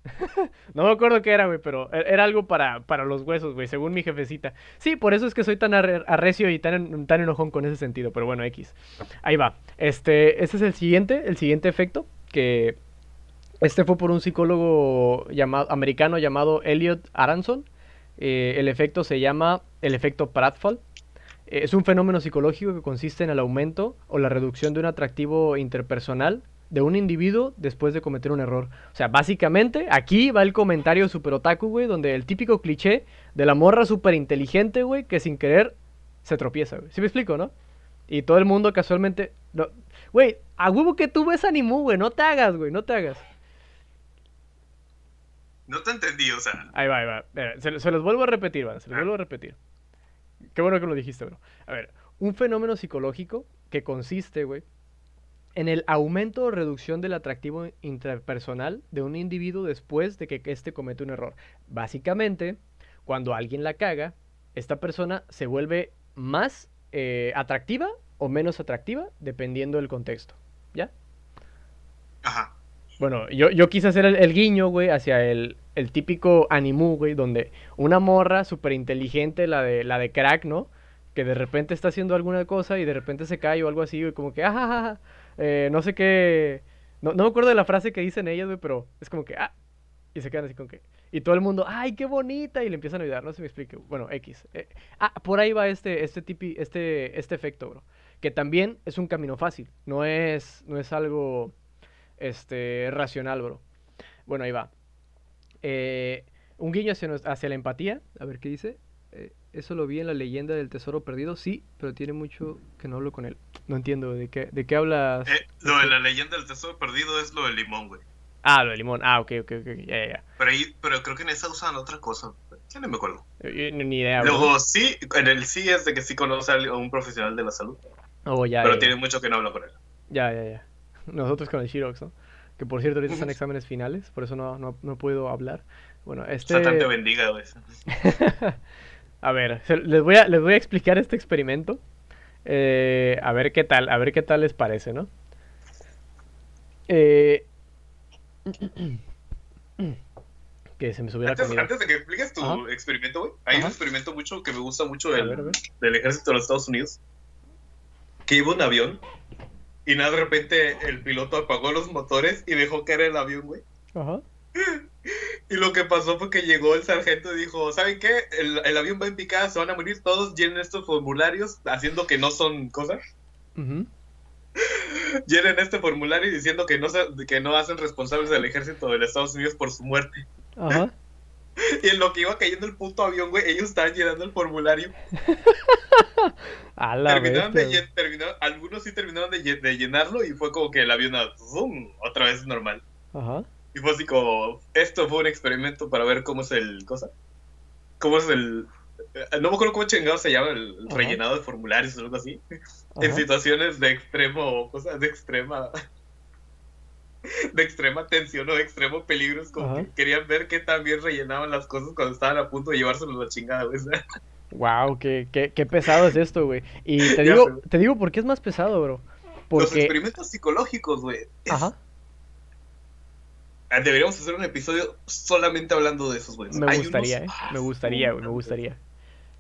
Speaker 2: no me acuerdo qué era, güey, pero e-, era algo para, para los huesos, güey, según mi jefecita. Sí, por eso es que soy tan arrecio y tan, tan enojón con ese sentido, pero bueno, X. Ahí va. Este, este es el siguiente, el siguiente efecto, que este fue por un psicólogo llamado, americano llamado Elliot Aronson. Eh, el efecto se llama el efecto Pratfall. Eh, es un fenómeno psicológico que consiste en el aumento o la reducción de un atractivo interpersonal de un individuo después de cometer un error. O sea, básicamente aquí va el comentario super otaku, güey, donde el típico cliché de la morra super inteligente, güey, que sin querer se tropieza, güey. ¿Sí me explico, no? Y todo el mundo casualmente... Güey, a huevo que tú ves animu, güey, no te hagas, güey, no te hagas.
Speaker 1: No te entendí, o sea...
Speaker 2: Ahí va, ahí va. se, se, los vuelvo a repetir, van, se los vuelvo a repetir. Qué bueno que lo dijiste, bro. A ver, un fenómeno psicológico que consiste, güey, en el aumento o reducción del atractivo interpersonal de un individuo después de que éste comete un error. Básicamente, cuando alguien la caga, esta persona se vuelve más eh, atractiva o menos atractiva dependiendo del contexto. ¿Ya?
Speaker 1: Ajá.
Speaker 2: Bueno, yo, yo quise hacer el, guiño, güey, hacia el, el típico animu, güey, donde una morra súper inteligente, la de, la de crack, ¿no? Que de repente está haciendo alguna cosa y de repente se cae o algo así, güey, como que, ah, eh, no sé qué. No, no me acuerdo de la frase que dicen ellas, güey, pero es como que, ah, y se quedan así como que. Y todo el mundo, ¡ay, qué bonita! Y le empiezan a ayudar, no se me explique. Bueno, X. Eh, ah, por ahí va este, este, tipi, este, este efecto, bro. Que también es un camino fácil. No es, no es algo este, racional, bro. Bueno, ahí va. Eh, un guiño hacia, hacia, la empatía. A ver qué dice. Eh, eso lo vi en la leyenda del tesoro perdido. Sí, pero tiene mucho que no hablo con él. No entiendo de qué, de qué hablas.
Speaker 1: lo de la leyenda del tesoro perdido es lo del limón, güey.
Speaker 2: Ah, lo de limón. Ah, ok, ok, ok. Ya, ya,
Speaker 1: Pero, pero creo que en esa usan otra cosa. Ya no me acuerdo.
Speaker 2: ni idea.
Speaker 1: Luego, sí, en el sí es de que sí conoce a un profesional de la salud.
Speaker 2: Oh, ya.
Speaker 1: Pero tiene mucho que no habla con él.
Speaker 2: Ya, ya, ya. Nosotros con el Shirox, ¿no? Que por cierto, ahorita están exámenes finales, por eso no, no, no puedo hablar. Bueno, este.
Speaker 1: Satán te bendiga, güey.
Speaker 2: a ver, les voy a, les voy a explicar este experimento. Eh, a ver qué tal, a ver qué tal les parece, ¿no? Eh, que se me subiera
Speaker 1: antes, antes de que expliques tu experimento, güey, hay un experimento mucho que me gusta mucho del, del ejército de los Estados Unidos. Que iba un avión y nada, de repente el piloto apagó los motores y dejó caer el avión, güey. Ajá. Y lo que pasó fue que llegó el sargento y dijo, ¿saben qué? El, el avión va en picada, se van a morir todos, llenen estos formularios haciendo que no son cosas. llenen este formulario diciendo que no, que no hacen responsables del ejército de los Estados Unidos por su muerte. Ajá. Y en lo que iba cayendo el puto avión, güey, ellos estaban llenando el formulario.
Speaker 2: A la
Speaker 1: terminaron de algunos sí terminaron de, llenarlo y fue como que el avión zoom, otra vez normal. Ajá. Y fue así como, esto fue un experimento para ver cómo es el cosa. Cómo es el... Eh, no me acuerdo cómo chingado se llama el rellenado de formularios o algo así. En situaciones de extremo, cosas de extrema de extrema tensión o de extremo peligro. Es como que querían ver qué tan bien rellenaban las cosas cuando estaban a punto de llevárselos la chingada, güey.
Speaker 2: Wow, qué, qué, qué, pesado es esto, güey. Y te digo, te digo por qué es más pesado, bro.
Speaker 1: Los experimentos psicológicos, güey. Ajá. Ah, deberíamos hacer un episodio solamente hablando de esos, güey.
Speaker 2: Me gustaría, ¿eh? Me gustaría, güey, me gustaría.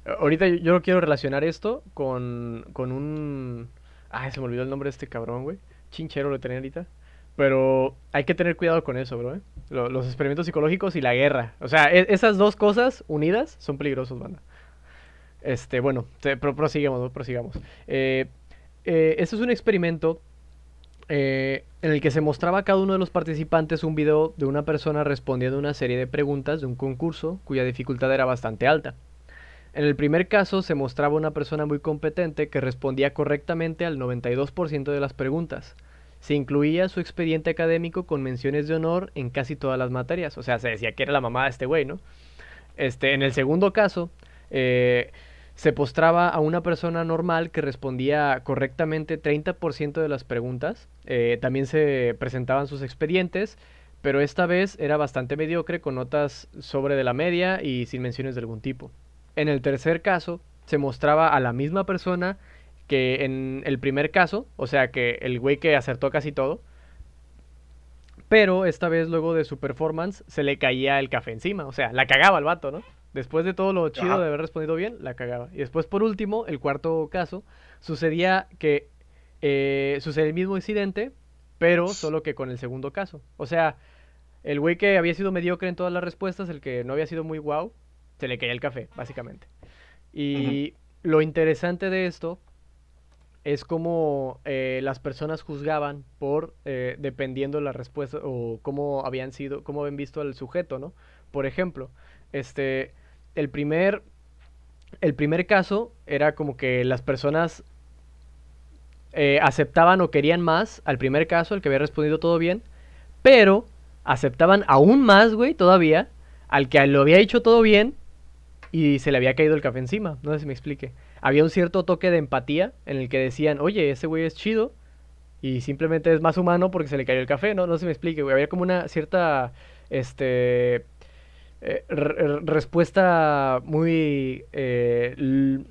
Speaker 2: Ahorita yo, no quiero relacionar esto con, con un... Ay, se me olvidó el nombre de este cabrón, güey. Chinchero lo tenía ahorita. Pero hay que tener cuidado con eso, bro. ¿eh? Los, experimentos psicológicos y la guerra. O sea, e, esas dos cosas unidas son peligrosos, banda. Este, bueno, prosigamos, prosigamos. Eh, eh, este es un experimento en el que se mostraba a cada uno de los participantes un video de una persona respondiendo una serie de preguntas de un concurso cuya dificultad era bastante alta. En el primer caso se mostraba una persona muy competente que respondía correctamente al 92% de las preguntas. Se incluía su expediente académico con menciones de honor en casi todas las materias. O sea, se decía que era la mamá de este güey, ¿no? Este, en el segundo caso, eh, se postraba a una persona normal que respondía correctamente 30% de las preguntas. Eh, también se presentaban sus expedientes, pero esta vez era bastante mediocre con notas sobre de la media y sin menciones de algún tipo. En el tercer caso, se mostraba a la misma persona que en el primer caso, o sea que el güey que acertó casi todo, pero esta vez luego de su performance se le caía el café encima, o sea, la cagaba el vato, ¿no? Después de todo lo chido de haber respondido bien, la cagaba. Y después, por último, el cuarto caso, sucedía que eh, sucede el mismo incidente, pero solo que con el segundo caso. O sea, el güey que había sido mediocre en todas las respuestas, el que no había sido muy guau, se le caía el café, básicamente. Y lo interesante de esto es como eh, las personas juzgaban por eh, dependiendo la respuesta o cómo habían sido, cómo habían visto al sujeto, ¿no? Por ejemplo, este, el primer, el primer caso era como que las personas eh, aceptaban o querían más al primer caso, el que había respondido todo bien, pero aceptaban aún más, güey, todavía, al que lo había hecho todo bien y se le había caído el café encima. No sé si me explique había un cierto toque de empatía en el que decían, oye, ese güey es chido y simplemente es más humano porque se le cayó el café, ¿no? No se me explique, güey. Había como una cierta, este, eh, respuesta muy... Eh,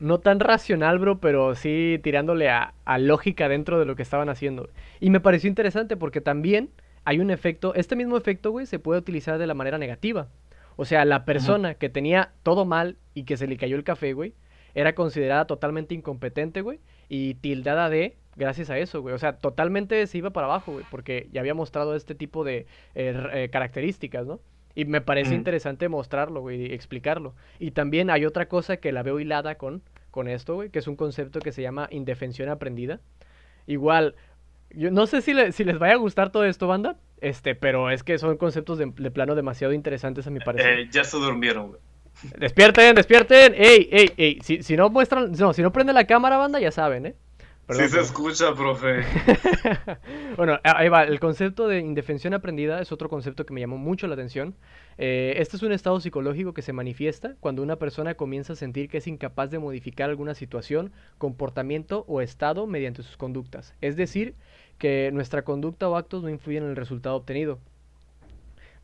Speaker 2: no tan racional, bro, pero sí tirándole a, lógica dentro de lo que estaban haciendo. Y me pareció interesante porque también hay un efecto, este mismo efecto, güey, se puede utilizar de la manera negativa. O sea, la persona que tenía todo mal y que se le cayó el café, güey, era considerada totalmente incompetente, güey, y tildada de gracias a eso, güey. O sea, totalmente se iba para abajo, güey, porque ya había mostrado este tipo de eh, eh, características, ¿no? Y me parece interesante mostrarlo, güey, y explicarlo. Y también hay otra cosa que la veo hilada con, con esto, güey, que es un concepto que se llama indefensión aprendida. Igual, yo no sé si, si les vaya a gustar todo esto, banda, este, pero es que son conceptos de, plano demasiado interesantes a mi parecer.
Speaker 1: Eh, ya se durmieron, güey.
Speaker 2: Despierten, despierten. Ey, ey, ey. Si, si no muestran, no, si no prende la cámara, banda, ya saben, ¿eh?
Speaker 1: sí se escucha, profe.
Speaker 2: bueno, ahí va. El concepto de indefensión aprendida es otro concepto que me llamó mucho la atención. Eh, este es un estado psicológico que se manifiesta cuando una persona comienza a sentir que es incapaz de modificar alguna situación, comportamiento o estado mediante sus conductas. Es decir, que nuestra conducta o actos no influyen en el resultado obtenido.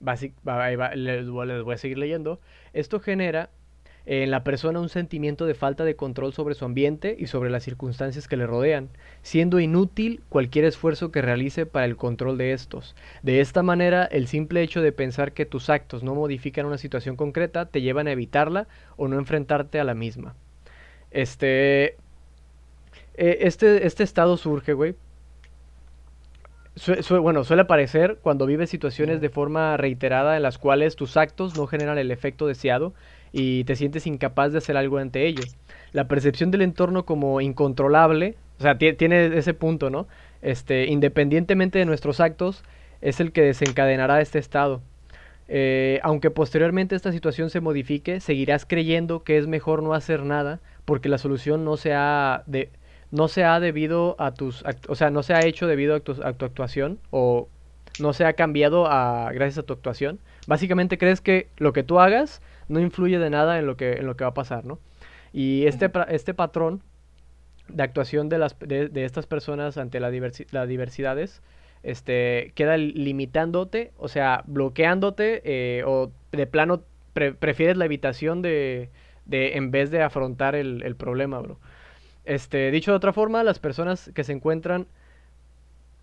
Speaker 2: Va, les voy a seguir leyendo. Esto genera en la persona un sentimiento de falta de control sobre su ambiente y sobre las circunstancias que le rodean, siendo inútil cualquier esfuerzo que realice para el control de estos. De esta manera, el simple hecho de pensar que tus actos no modifican una situación concreta te llevan a evitarla o no enfrentarte a la misma. Este, eh, este, este estado surge, güey, bueno, suele aparecer cuando vives situaciones de forma reiterada en las cuales tus actos no generan el efecto deseado y te sientes incapaz de hacer algo ante ello. La percepción del entorno como incontrolable, o sea, tiene ese punto, ¿no? Este, independientemente de nuestros actos, es el que desencadenará este estado. Eh, aunque posteriormente esta situación se modifique, seguirás creyendo que es mejor no hacer nada porque la solución no se ha, de, no se ha debido a tus, o sea, no se ha hecho debido a tu, a tu actuación o no se ha cambiado a, gracias a tu actuación. Básicamente crees que lo que tú hagas no influye de nada en lo que, en lo que va a pasar, ¿no? Y este, este patrón de actuación de, las, de, estas personas ante la las diversidades este, queda limitándote, o sea, bloqueándote eh, o de plano prefieres la evitación de, de, en vez de afrontar el, el, problema, bro. Este, dicho de otra forma, las personas que se encuentran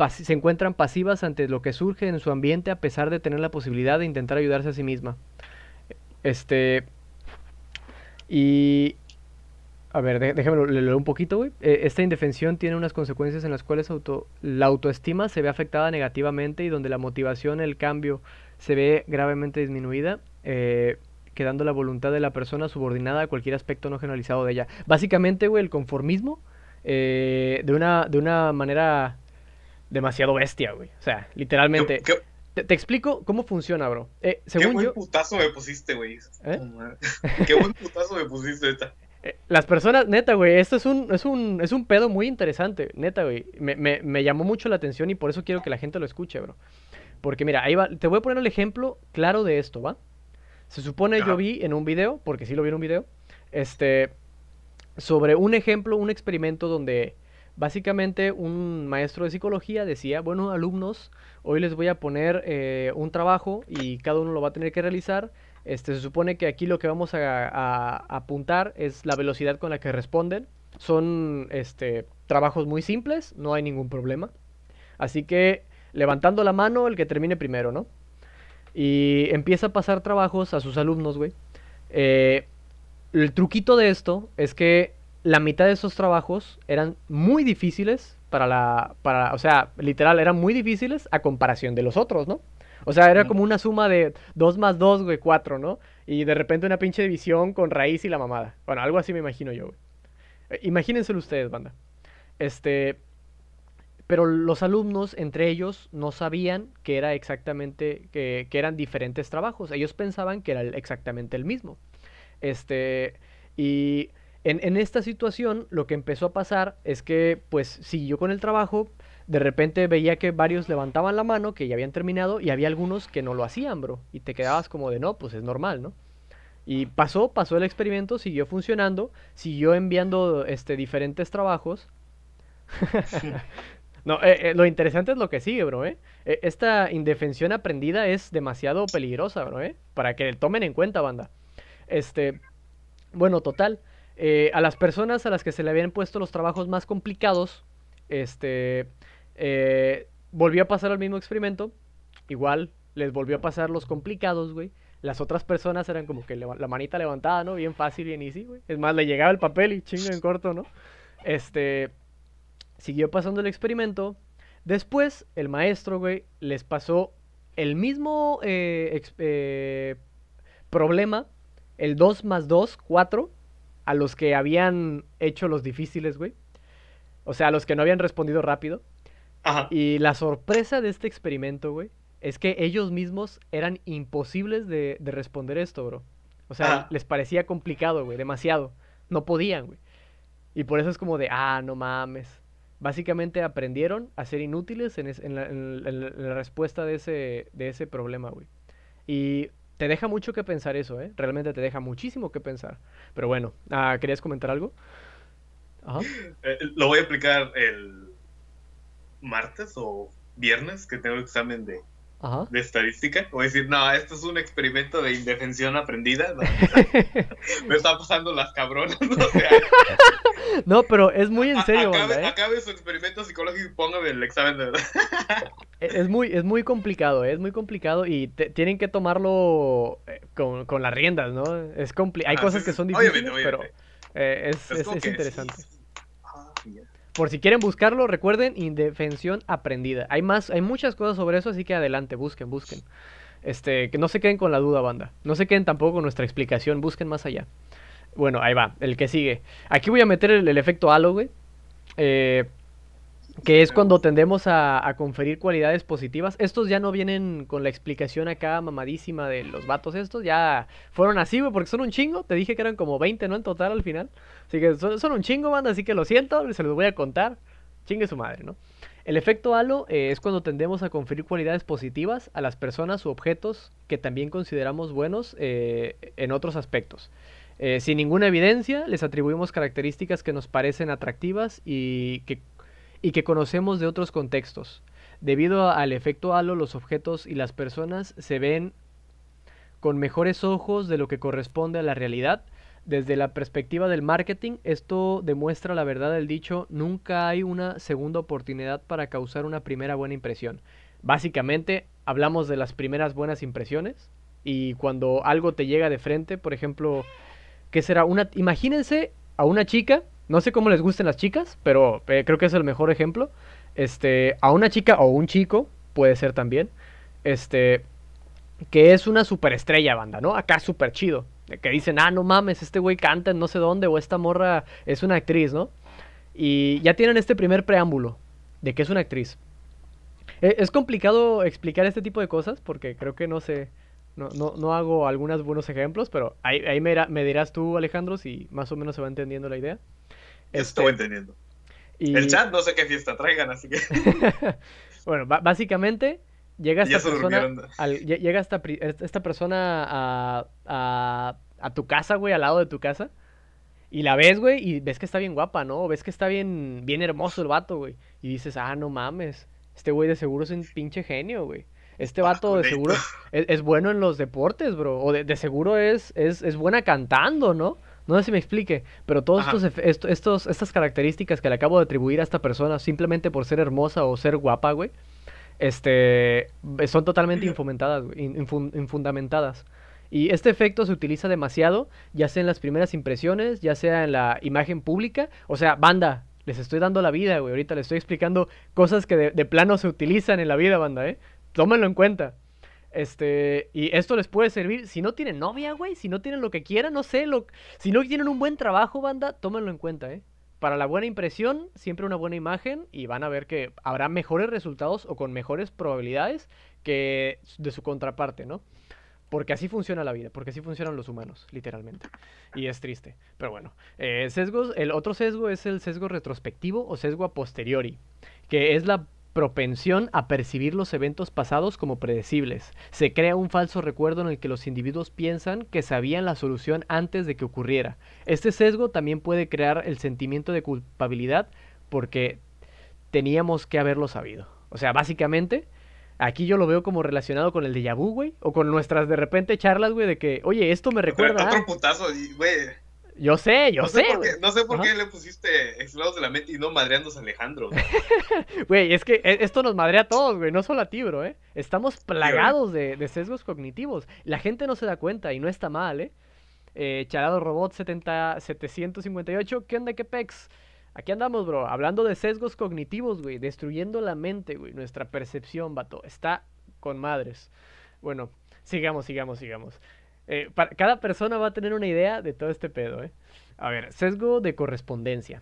Speaker 2: se encuentran pasivas ante lo que surge en su ambiente a pesar de tener la posibilidad de intentar ayudarse a sí misma. Este. Y. A ver, déjame leer un poquito, güey. Eh, esta indefensión tiene unas consecuencias en las cuales auto, la autoestima se ve afectada negativamente y donde la motivación, el cambio, se ve gravemente disminuida, eh, quedando la voluntad de la persona subordinada a cualquier aspecto no generalizado de ella. Básicamente, güey, el conformismo, eh, de, una, de una manera demasiado bestia, güey. O sea, literalmente. Te, explico cómo funciona, bro.
Speaker 1: Eh, Qué buen putazo me pusiste, güey. ¿Eh? Qué buen putazo me pusiste esta.
Speaker 2: Eh, las personas, neta, güey, esto es un, es un, es un pedo muy interesante, neta, güey. Me, me, me, llamó mucho la atención y por eso quiero que la gente lo escuche, bro. Porque mira, ahí va, te voy a poner el ejemplo claro de esto, ¿va? Se supone yo vi en un video, porque sí lo vi en un video, este, sobre un ejemplo, un experimento donde Básicamente un maestro de psicología decía, bueno alumnos, hoy les voy a poner eh, un trabajo y cada uno lo va a tener que realizar. Este, se supone que aquí lo que vamos a, apuntar es la velocidad con la que responden. Son este, trabajos muy simples, no hay ningún problema. Así que levantando la mano el que termine primero, ¿no? Y empieza a pasar trabajos a sus alumnos, güey. Eh, el truquito de esto es que la mitad de esos trabajos eran muy difíciles para la, para, o sea, literal, eran muy difíciles a comparación de los otros, ¿no? O sea, era como una suma de 2 más 2, güey, 4, ¿no? Y de repente una pinche división con raíz y la mamada. Bueno, algo así me imagino yo, güey. Eh, imagínenselo ustedes, banda. Este, pero los alumnos, entre ellos, no sabían que era exactamente, que, eran diferentes trabajos. Ellos pensaban que era exactamente el mismo. Este, y en, esta situación lo que empezó a pasar es que pues siguió con el trabajo, de repente veía que varios levantaban la mano, que ya habían terminado, y había algunos que no lo hacían, bro. Y te quedabas como de no, pues es normal, ¿no? Y pasó, pasó el experimento, siguió funcionando, siguió enviando este, diferentes trabajos. No, eh, eh, lo interesante es lo que sigue, bro, ¿eh? ¿eh? Esta indefensión aprendida es demasiado peligrosa, bro, ¿eh? Para que tomen en cuenta, banda. Este, bueno, total. a las personas a las que se le habían puesto los trabajos más complicados, este, volvió a pasar el mismo experimento. Igual, les volvió a pasar los complicados, güey. Las otras personas eran como que la manita levantada, ¿no? Bien fácil, bien easy, güey. Es más, le llegaba el papel y chingo en corto, ¿no? Este, siguió pasando el experimento. Después, el maestro, güey, les pasó el mismo eh, eh, problema, el 2 más 2, 4, a los que habían hecho los difíciles, güey. O sea, a los que no habían respondido rápido. Y la sorpresa de este experimento, güey, es que ellos mismos eran imposibles de, responder esto, bro. O sea, les parecía complicado, güey, demasiado. No podían, güey. Y por eso es como de, ah, no mames básicamente aprendieron a ser inútiles en, la, respuesta de ese, de ese problema, güey. Y te deja mucho que pensar eso, ¿eh? Realmente te deja muchísimo que pensar. Pero bueno, ah, ¿querías comentar algo?
Speaker 1: Eh, lo voy a explicar el martes o viernes que tengo examen de de estadística. A decir, no, esto es un experimento de indefensión aprendida. Me está pasando las cabronas.
Speaker 2: ¿no? pero es muy en serio.
Speaker 1: ¿eh? Acabe, su experimento psicológico y póngame el examen de verdad.
Speaker 2: es, muy, es muy complicado, ¿eh? es muy complicado y tienen que tomarlo eh, con, con, las riendas, ¿no? Es Hay ah, cosas que son difíciles, pero es, es, es interesante. Por si quieren buscarlo, recuerden, indefensión aprendida. Hay más, hay muchas cosas sobre eso, así que adelante, busquen, busquen. Este, que no se queden con la duda, banda. No se queden tampoco con nuestra explicación, busquen más allá. Bueno, ahí va, el que sigue. Aquí voy a meter el, efecto halo, güey. Eh, que es cuando tendemos a, conferir cualidades positivas. Estos ya no vienen con la explicación acá mamadísima de los vatos estos, ya fueron así, güey, porque son un chingo. Te dije que eran como 20, ¿no? En total al final. Así que son, un chingo, banda, así que lo siento, se los voy a contar. Chingue su madre, ¿no? El efecto halo eh, es cuando tendemos a conferir cualidades positivas a las personas u objetos que también consideramos buenos eh, en otros aspectos. Eh, sin ninguna evidencia, les atribuimos características que nos parecen atractivas y que y que conocemos de otros contextos. Debido al efecto halo, los objetos y las personas se ven con mejores ojos de lo que corresponde a la realidad. Desde la perspectiva del marketing, esto demuestra la verdad del dicho, nunca hay una segunda oportunidad para causar una primera buena impresión. Básicamente, hablamos de las primeras buenas impresiones y cuando algo te llega de frente, por ejemplo, ¿qué será? Una, imagínense a una chica no sé cómo les gusten las chicas, pero eh, creo que es el mejor ejemplo. Este, a una chica o un chico, puede ser también, este, que es una superestrella banda, ¿no? Acá súper chido. Que dicen, ah, no mames, este güey canta en no sé dónde, o esta morra es una actriz, ¿no? Y ya tienen este primer preámbulo de que es una actriz. E, es complicado explicar este tipo de cosas porque creo que no sé, no, no, no hago algunos buenos ejemplos, pero ahí, ahí me, me dirás tú, Alejandro, si más o menos se va entendiendo la idea.
Speaker 1: Estoy este, entendiendo. El chat no sé qué fiesta traigan, así que.
Speaker 2: bueno, básicamente llega esta persona. llega esta, esta persona a, a, a, tu casa, güey, al lado de tu casa. Y la ves, güey, y ves que está bien guapa, ¿no? Ves que está bien, bien hermoso el vato, güey. Y dices, ah, no mames. Este güey de seguro es un pinche genio, güey. Este ah, vato de seguro es, bueno en los deportes, bro. O de, de seguro es, es, es buena cantando, ¿no? No sé si me explique, pero todas estos, estos, estas características que le acabo de atribuir a esta persona simplemente por ser hermosa o ser guapa, güey, este, son totalmente infundamentadas, infundamentadas. Y este efecto se utiliza demasiado, ya sea en las primeras impresiones, ya sea en la imagen pública. O sea, banda, les estoy dando la vida, güey. Ahorita les estoy explicando cosas que de, de plano se utilizan en la vida, banda, ¿eh? Tómenlo en cuenta. Este, y esto les puede servir si no tienen novia, güey, si no tienen lo que quieran, no sé, lo, si no tienen un buen trabajo, banda, tómenlo en cuenta, ¿eh? Para la buena impresión, siempre una buena imagen y van a ver que habrá mejores resultados o con mejores probabilidades que de su contraparte, ¿no? Porque así funciona la vida, porque así funcionan los humanos, literalmente. Y es triste. Pero bueno, eh, sesgos, el otro sesgo es el sesgo retrospectivo o sesgo a posteriori, que es la propensión a percibir los eventos pasados como predecibles. Se crea un falso recuerdo en el que los individuos piensan que sabían la solución antes de que ocurriera. Este sesgo también puede crear el sentimiento de culpabilidad porque teníamos que haberlo sabido. O sea, básicamente, aquí yo lo veo como relacionado con el de vu, güey, o con nuestras de repente charlas, güey, de que, oye, esto me recuerda.
Speaker 1: Otro putazo, güey.
Speaker 2: Yo sé, yo sé.
Speaker 1: no sé por qué le pusiste explorados de la mente y no madreándose a Alejandro.
Speaker 2: Güey, es que e, esto nos madrea a todos, güey, no solo a ti, bro, ¿eh? Estamos plagados de, de, sesgos cognitivos. La gente no se da cuenta y no está mal, ¿eh? eh Charado Robot 70, 758, ¿qué onda, qué pex? Aquí andamos, bro, hablando de sesgos cognitivos, güey, destruyendo la mente, güey, nuestra percepción, vato. Está con madres. Bueno, sigamos, sigamos, sigamos. Eh, cada persona va a tener una idea de todo este pedo, ¿eh? A ver, sesgo de correspondencia,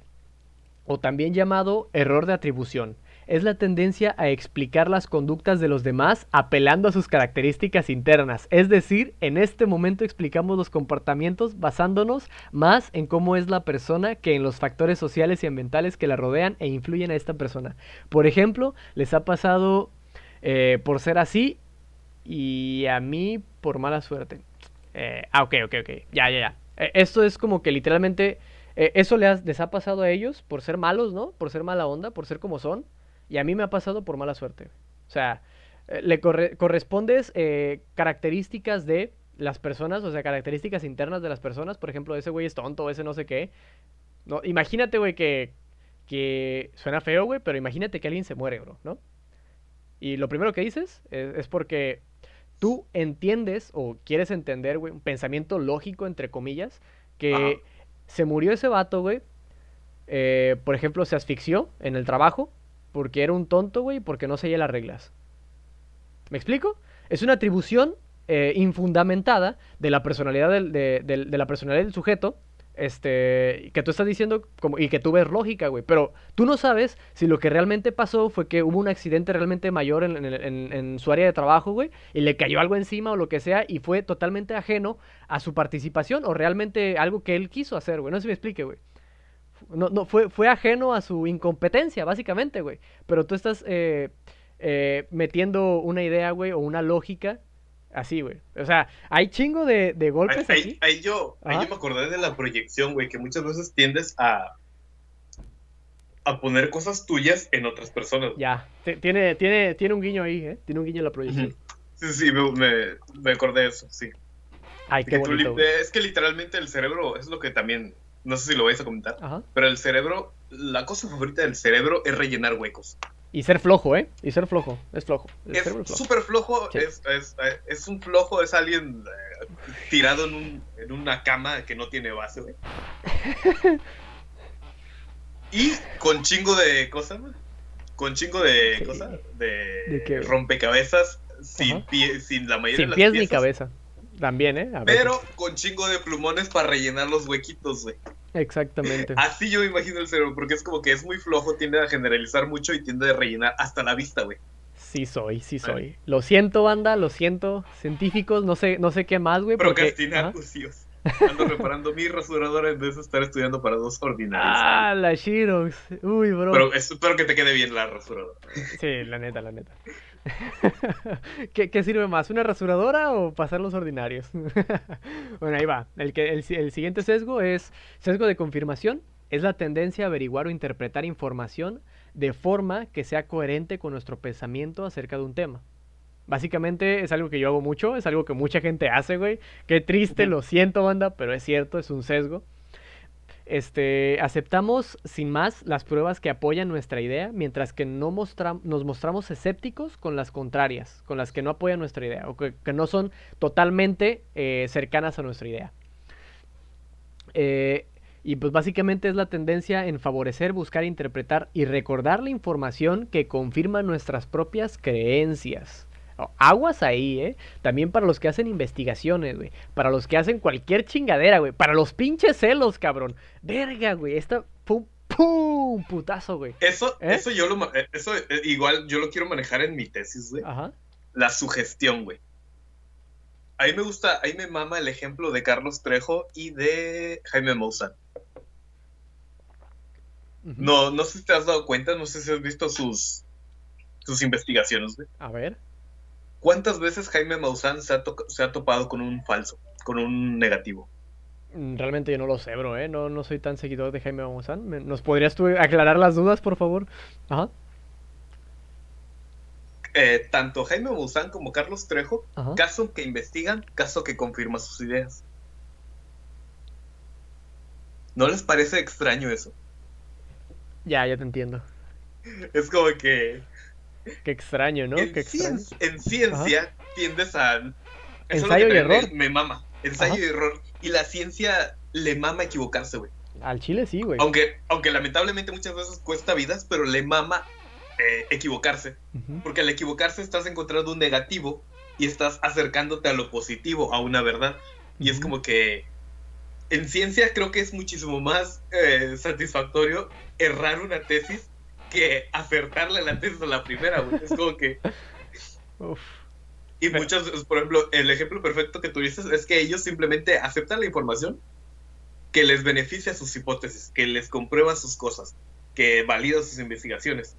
Speaker 2: o también llamado error de atribución es la tendencia a explicar las conductas de los demás apelando a sus características internas. Es decir, en este momento explicamos los comportamientos basándonos más en cómo es la persona que en los factores sociales y ambientales que la rodean e influyen a esta persona. Por ejemplo, les ha pasado eh, por ser así y a mí por mala suerte. Eh, ah, ok, ok, ok. Ya, ya, ya. Eh, esto es como que literalmente... eso les, ha pasado a ellos por ser malos, ¿no? Por ser mala onda, por ser como son. Y a mí me ha pasado por mala suerte. O sea, eh, le correspondes eh, características de las personas, o sea, características internas de las personas. Por ejemplo, ese güey es tonto, ese no sé qué. No, imagínate, güey, que, que suena feo, güey, pero imagínate que alguien se muere, bro, ¿no? Y lo primero que dices es, porque tú entiendes o quieres entender, güey, un pensamiento lógico, entre comillas, que se murió ese vato, güey. Eh, por ejemplo, se asfixió en el trabajo porque era un tonto, güey, porque no seguía las reglas. ¿Me explico? Es una atribución eh, infundamentada de la personalidad del, de, la personalidad del sujeto, este, que tú estás diciendo como, y que tú ves lógica, güey. Pero tú no sabes si lo que realmente pasó fue que hubo un accidente realmente mayor en, su área de trabajo, güey, y le cayó algo encima o lo que sea, y fue totalmente ajeno a su participación o realmente algo que él quiso hacer, güey. No sé si me explique, güey. No, fue ajeno a su incompetencia, básicamente, güey. Pero tú estás eh, eh, metiendo una idea, güey, o una lógica así, güey. O sea, hay chingo de, golpes
Speaker 1: ahí, Ahí, yo, ahí yo me acordé de la proyección, güey, que muchas veces tiendes a, a poner cosas tuyas en otras personas.
Speaker 2: Ya, tiene, tiene, tiene un guiño ahí, ¿eh? Tiene un guiño en la proyección.
Speaker 1: Sí, sí, me, me, acordé de eso, sí.
Speaker 2: Ay, qué bonito,
Speaker 1: es que literalmente el cerebro es lo que también no sé si lo vais a comentar, pero el cerebro, la cosa favorita del cerebro es rellenar huecos.
Speaker 2: Y ser flojo, ¿eh? Y ser flojo, es flojo.
Speaker 1: es súper flojo, es, es, un flojo, es alguien eh, tirado en, un, en una cama que no tiene base, güey. y con chingo de cosas, con chingo de cosas, de, rompecabezas, sin, pie, sin la mayoría
Speaker 2: de las pies ni cabeza. También, ¿eh?
Speaker 1: Pero con chingo de plumones para rellenar los huequitos, güey.
Speaker 2: Exactamente.
Speaker 1: Así yo me imagino el cerebro, porque es como que es muy flojo, tiende a generalizar mucho y tiende a rellenar hasta la vista, güey.
Speaker 2: Sí soy, sí soy. Lo siento, banda, lo siento, científicos, no sé, no sé qué más, güey.
Speaker 1: Procrastinar, porque... Ando reparando mi rasuradora en vez de estar estudiando para dos ordinarios.
Speaker 2: Ah, la Shirox. Uy, bro.
Speaker 1: Pero espero que te quede bien la rasuradora.
Speaker 2: Sí, la neta, la neta. ¿Qué, sirve más? ¿Una rasuradora o pasar los ordinarios? bueno, ahí va. El, que, el, siguiente sesgo es sesgo de confirmación. Es la tendencia a averiguar o interpretar información de forma que sea coherente con nuestro pensamiento acerca de un tema. Básicamente es algo que yo hago mucho, es algo que mucha gente hace, güey. Qué triste, lo siento, banda, pero es cierto, es un sesgo. Este, aceptamos sin más las pruebas que apoyan nuestra idea, mientras que no nos mostramos escépticos con las contrarias, con las que no apoyan nuestra idea, o que, no son totalmente eh, cercanas a nuestra idea. Eh, y pues básicamente es la tendencia en favorecer, buscar, interpretar y recordar la información que confirma nuestras propias creencias. Aguas ahí, ¿eh? También para los que hacen investigaciones, güey. Para los que hacen cualquier chingadera, güey. Para los pinches celos, cabrón. Verga, güey. Esta pum, pum, putazo, güey.
Speaker 1: Eso, ¿Eh? eso yo lo, eh, eso eh, igual yo lo quiero manejar en mi tesis, güey. Ajá. La sugestión, güey. A mí me gusta, ahí me mama el ejemplo de Carlos Trejo y de Jaime Maussan. No, no sé si te has dado cuenta, no sé si has visto sus, sus investigaciones, güey.
Speaker 2: A ver.
Speaker 1: ¿Cuántas veces Jaime Maussan se ha, topado con un falso, con un negativo?
Speaker 2: Mm, realmente yo no lo sé, bro, ¿eh? No, no soy tan seguidor de Jaime Maussan. ¿Nos podrías tú aclarar las dudas, por favor? Ajá.
Speaker 1: eh, tanto Jaime Maussan como Carlos Trejo, caso que investigan, caso que confirma sus ideas. ¿No les parece extraño eso?
Speaker 2: Ya, ya te entiendo.
Speaker 1: Es como que...
Speaker 2: Qué extraño, ¿no?
Speaker 1: En, Ciencia, en ciencia tiendes a...
Speaker 2: Ensayo y error.
Speaker 1: Me, mama. Ensayo y error. Y la ciencia le mama equivocarse, güey.
Speaker 2: Al chile sí, güey.
Speaker 1: Aunque, aunque lamentablemente muchas veces cuesta vidas, pero le mama eh, equivocarse. Porque al equivocarse estás encontrando un negativo y estás acercándote a lo positivo, a una verdad. Y es como que en ciencia creo que es muchísimo más eh, satisfactorio errar una tesis que acertarle la tesis a la primera, güey. Es como que... Y muchos, por ejemplo, el ejemplo perfecto que dices es que ellos simplemente aceptan la información que les beneficia sus hipótesis, que les comprueba sus cosas, que valida sus investigaciones.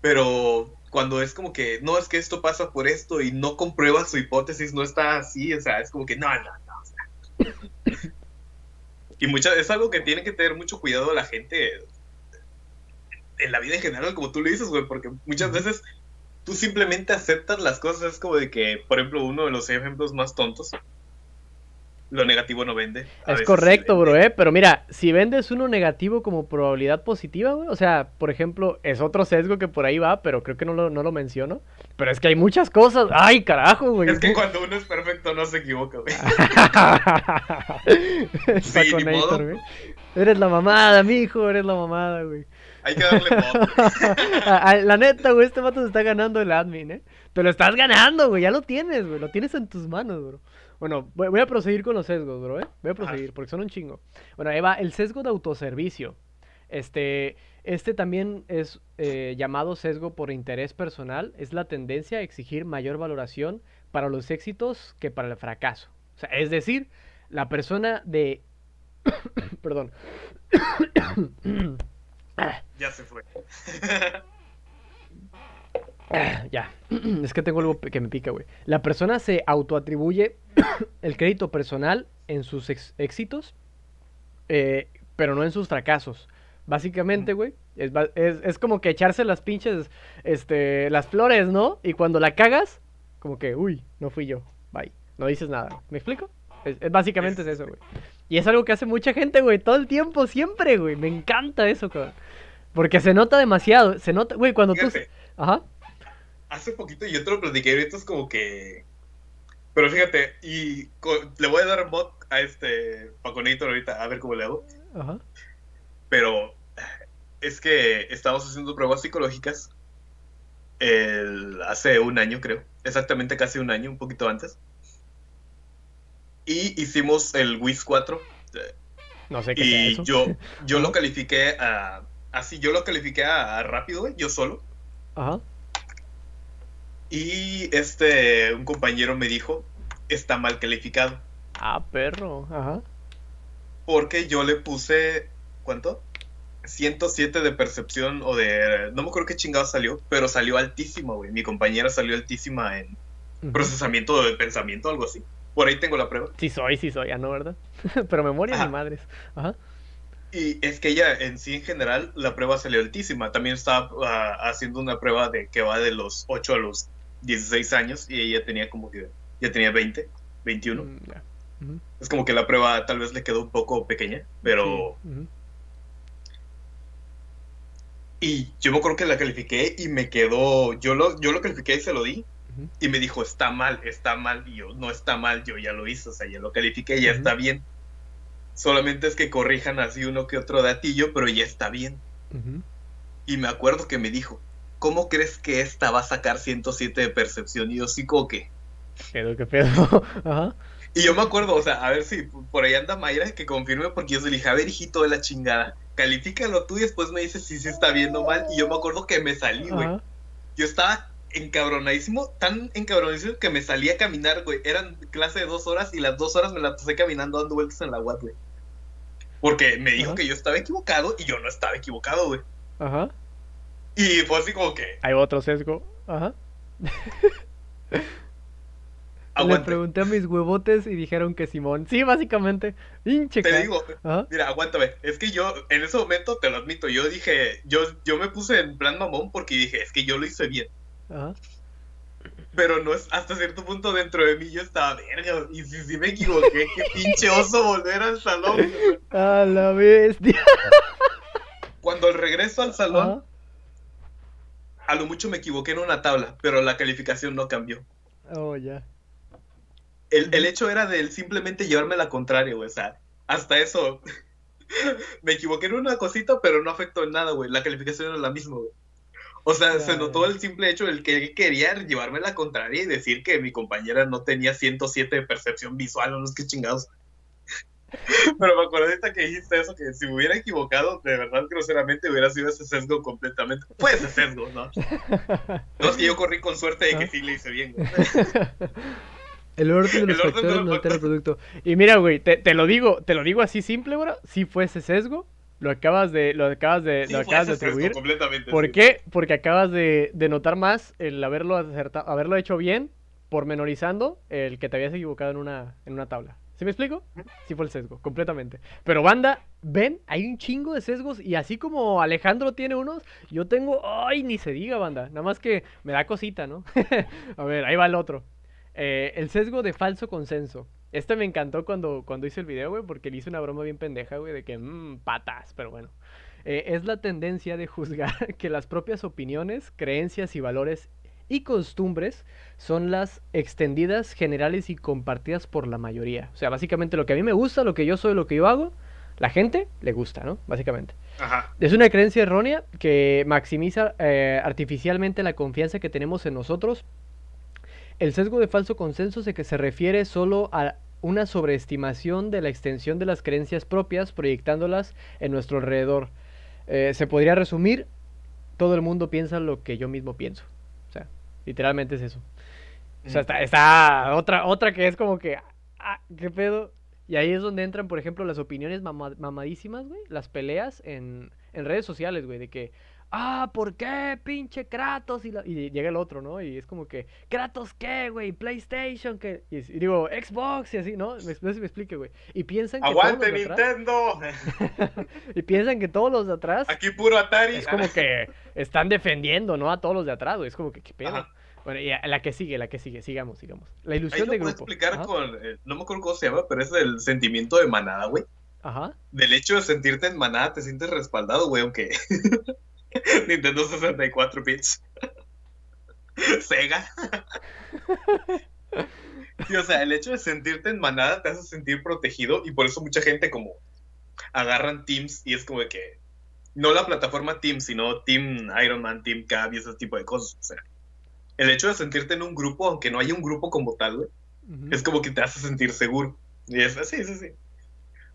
Speaker 1: Pero cuando es como que, no, es que esto pasa por esto y no comprueba su hipótesis, no está así, o sea, es como que, no, no, no. y mucha, es algo que tiene que tener mucho cuidado la gente en la vida en general, como tú le dices, güey, porque muchas veces tú simplemente aceptas las cosas, es como de que, por ejemplo, uno de los ejemplos más tontos lo negativo no vende.
Speaker 2: Es correcto, bro, ¿eh? Pero mira, si vendes uno negativo como probabilidad positiva, güey, o sea, por ejemplo, es otro sesgo que por ahí va, pero creo que no lo, no lo menciono. Pero es que hay muchas cosas. ¡Ay, carajo, güey!
Speaker 1: Es que cuando uno es perfecto no se equivoca, güey. sí. Güey.
Speaker 2: Eres la mamada, mijo, eres la mamada, güey.
Speaker 1: Hay que darle voto.
Speaker 2: la neta, güey, este vato se está ganando el admin, ¿eh? Te lo estás ganando, güey, ya lo tienes, güey, lo tienes en tus manos, bro. Bueno, voy, a proseguir con los sesgos, bro, ¿eh? Voy a proseguir, porque son un chingo. Bueno, ahí va, el sesgo de autoservicio. Este, este también es eh, llamado sesgo por interés personal. Es la tendencia a exigir mayor valoración para los éxitos que para el fracaso. O sea, es decir, la persona de... Perdón.
Speaker 1: ya se fue.
Speaker 2: ya, es que tengo algo que me pica, güey. La persona se autoatribuye el crédito personal en sus éxitos, eh, pero no en sus fracasos. Básicamente, güey, es, como que echarse las pinches, este, las flores, ¿no? Y cuando la cagas, como que, uy, no fui yo, bye. No dices nada. ¿Me explico? Es, básicamente es eso, güey. Y es algo que hace mucha gente, güey, todo el tiempo, siempre, güey. Me encanta eso, cabrón. Porque se nota demasiado. Se nota, güey, cuando tú. Ajá
Speaker 1: hace poquito yo te lo platiqué, ahorita es como que... Pero fíjate, y le voy a dar mod a este Paconito ahorita, a ver cómo le hago. Ajá. Pero es que estamos haciendo pruebas psicológicas el, hace un año, creo. Exactamente casi un año, un poquito antes. Y hicimos el WIS 4.
Speaker 2: No sé qué
Speaker 1: Y eso. yo, yo lo califiqué a. Así, yo lo califiqué a, rápido, yo solo. Ajá. Y este, un compañero me dijo, está mal calificado.
Speaker 2: Ah, perro, ajá.
Speaker 1: Porque yo le puse, ¿cuánto? 107 de percepción o de... No me acuerdo qué chingado salió, pero salió altísimo, güey. Mi compañera salió altísima en procesamiento de pensamiento, algo así. Por ahí tengo la prueba.
Speaker 2: Sí soy, sí soy, ya no, ¿verdad? pero memoria de madres. Ajá.
Speaker 1: Y es que ella en sí en general la prueba salió altísima. También estaba ah, haciendo una prueba de que va de los 8 a los 16 años y ella tenía como que, ya tenía 20, 21. Mm, es como que la prueba tal vez le quedó un poco pequeña, pero... Y yo me acuerdo que la califiqué y me quedó, yo lo, yo lo califiqué y se lo di. Y me dijo, está mal, está mal. Y yo, no está mal, yo ya lo hice, o sea, ya lo califiqué, ya está bien. Solamente es que corrijan así uno que otro datillo, pero ya está bien. Y me acuerdo que me dijo, ¿cómo crees que esta va a sacar 107 de percepción? Y yo sí, como que...
Speaker 2: Pero qué pedo. Ajá.
Speaker 1: Y yo me acuerdo, o sea, a ver si por ahí anda Mayra que confirme, porque yo le dije, a ver, hijito de la chingada, califícalo tú y después me dices si se está viendo mal. Y yo me acuerdo que me salí, güey. Yo estaba encabronadísimo, tan encabronadísimo que me salí a caminar, güey. Eran clase de dos horas y las dos horas me la pasé caminando dando vueltas en la UAT, güey. Porque me dijo que yo estaba equivocado y yo no estaba equivocado, güey. Ajá. Y fue así como que.
Speaker 2: Hay otro sesgo. Ajá. Le pregunté a mis huevotes y dijeron que Simón. Sí, básicamente.
Speaker 1: Te digo, mira, aguántame. Es que yo, en ese momento, te lo admito, yo dije, yo, yo me puse en plan mamón porque dije, es que yo lo hice bien. Ajá. Pero no es hasta cierto punto dentro de mí yo estaba verga. Y si, si me equivoqué, qué pinche oso volver al salón.
Speaker 2: A la bestia.
Speaker 1: Cuando el regreso al salón, a lo mucho me equivoqué en una tabla, pero la calificación no cambió.
Speaker 2: Oh, ya.
Speaker 1: El, el, hecho era de simplemente llevarme la contraria, güey. O sea, hasta eso. me equivoqué en una cosita, pero no afectó en nada, güey. La calificación era la misma, güey. O sea, se notó el simple hecho del que él quería llevarme la contraria y decir que mi compañera no tenía 107 de percepción visual, o no es que chingados. Pero me acuerdo ahorita que dijiste eso, que si me hubiera equivocado, de verdad, groseramente, hubiera sido ese sesgo completamente. Fue ese sesgo, ¿no? No es que yo corrí con suerte de que sí le hice bien.
Speaker 2: El orden de los factores no altera el producto. Y mira, güey, te, te, lo digo, te lo digo así simple, bro. Sí fue ese sesgo. Lo acabas de, lo acabas de, lo acabas de atribuir. ¿Por qué? Porque acabas de, de, notar más el haberlo acertado, haberlo hecho bien, pormenorizando el que te habías equivocado en una, en una tabla. ¿Sí me explico? Sí fue el sesgo, completamente. Pero banda, ven, hay un chingo de sesgos y así como Alejandro tiene unos, yo tengo, ay, ni se diga, banda. Nada más que me da cosita, ¿no? A ver, ahí va el otro. Eh, el sesgo de falso consenso. Este me encantó cuando, cuando hice el video, güey, porque le hice una broma bien pendeja, güey, de que, mmm, patas, pero bueno. Eh, es la tendencia de juzgar que las propias opiniones, creencias y valores y costumbres son las extendidas, generales y compartidas por la mayoría. O sea, básicamente lo que a mí me gusta, lo que yo soy, lo que yo hago, la gente le gusta, ¿no? Básicamente. Ajá. Es una creencia errónea que maximiza eh, artificialmente la confianza que tenemos en nosotros el sesgo de falso consenso se que se refiere solo a una sobreestimación de la extensión de las creencias propias proyectándolas en nuestro alrededor. Eh, se podría resumir, todo el mundo piensa lo que yo mismo pienso. O sea, literalmente es eso. O sea, está, otra, otra que es como que, ah, ¿qué pedo? Y ahí es donde entran, por ejemplo, las opiniones mamadísimas, güey, las peleas en, en redes sociales, güey, de que, ah, ¿por qué, pinche Kratos? Y, llega el otro, ¿no? Y es como que, ¿Kratos qué, güey? PlayStation, ¿qué? Y, digo, Xbox y así, ¿no? No sé si me explique, güey. Y piensan que.
Speaker 1: ¡Aguante, Nintendo!
Speaker 2: y piensan que todos los de atrás.
Speaker 1: Aquí puro Atari.
Speaker 2: Es como que están defendiendo, ¿no? A todos los de atrás, güey. Es como que, ¿qué pedo? Bueno, y la que sigue, la que sigue, sigamos, sigamos. La ilusión de grupo.
Speaker 1: explicar con, eh, no me acuerdo cómo se llama, pero es el sentimiento de manada, güey. Ajá. Del hecho de sentirte en manada, te sientes respaldado, güey, aunque Nintendo 64 bits. Sega. o sea, el hecho de sentirte en manada te hace sentir protegido y por eso mucha gente como agarran Teams y es como de que no la plataforma Teams, sino Team Iron Man, Team Cap y ese tipo de cosas. O sea, el hecho de sentirte en un grupo, aunque no haya un grupo como tal, es como que te hace sentir seguro. Y es así, sí, sí.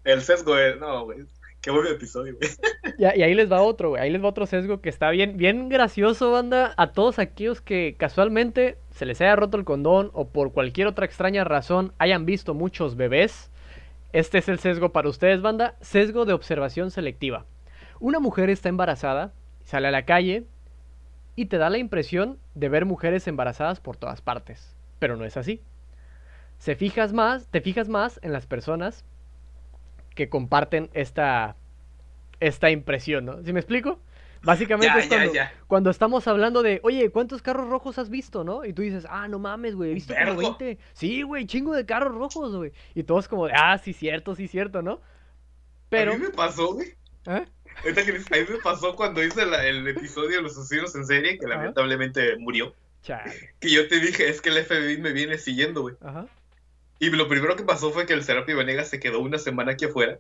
Speaker 1: El sesgo es, no, güey, Qué buen episodio, güey.
Speaker 2: Y, ahí les va otro, güey. Ahí les va otro sesgo que está bien, bien gracioso, banda. A todos aquellos que casualmente se les haya roto el condón o por cualquier otra extraña razón hayan visto muchos bebés. Este es el sesgo para ustedes, banda. Sesgo de observación selectiva. Una mujer está embarazada, sale a la calle y te da la impresión de ver mujeres embarazadas por todas partes. Pero no es así. Se fijas más, te fijas más en las personas que comparten esta, esta impresión, ¿no? ¿Sí me explico? Básicamente es cuando, cuando, estamos hablando de, oye, ¿cuántos carros rojos has visto, no? Y tú dices, ah, no mames, güey, he visto como 20. Sí, güey, chingo de carros rojos, güey. Y todos como, ah, sí, cierto, sí, cierto, ¿no?
Speaker 1: Pero... A mí me pasó, güey. ¿Eh? a mí me pasó cuando hice el episodio de los asesinos en serie, que lamentablemente murió. Que yo te dije, es que el FBI me viene siguiendo, güey. Ajá. Y lo primero que pasó fue que el Serapi Venegas se quedó una semana aquí afuera.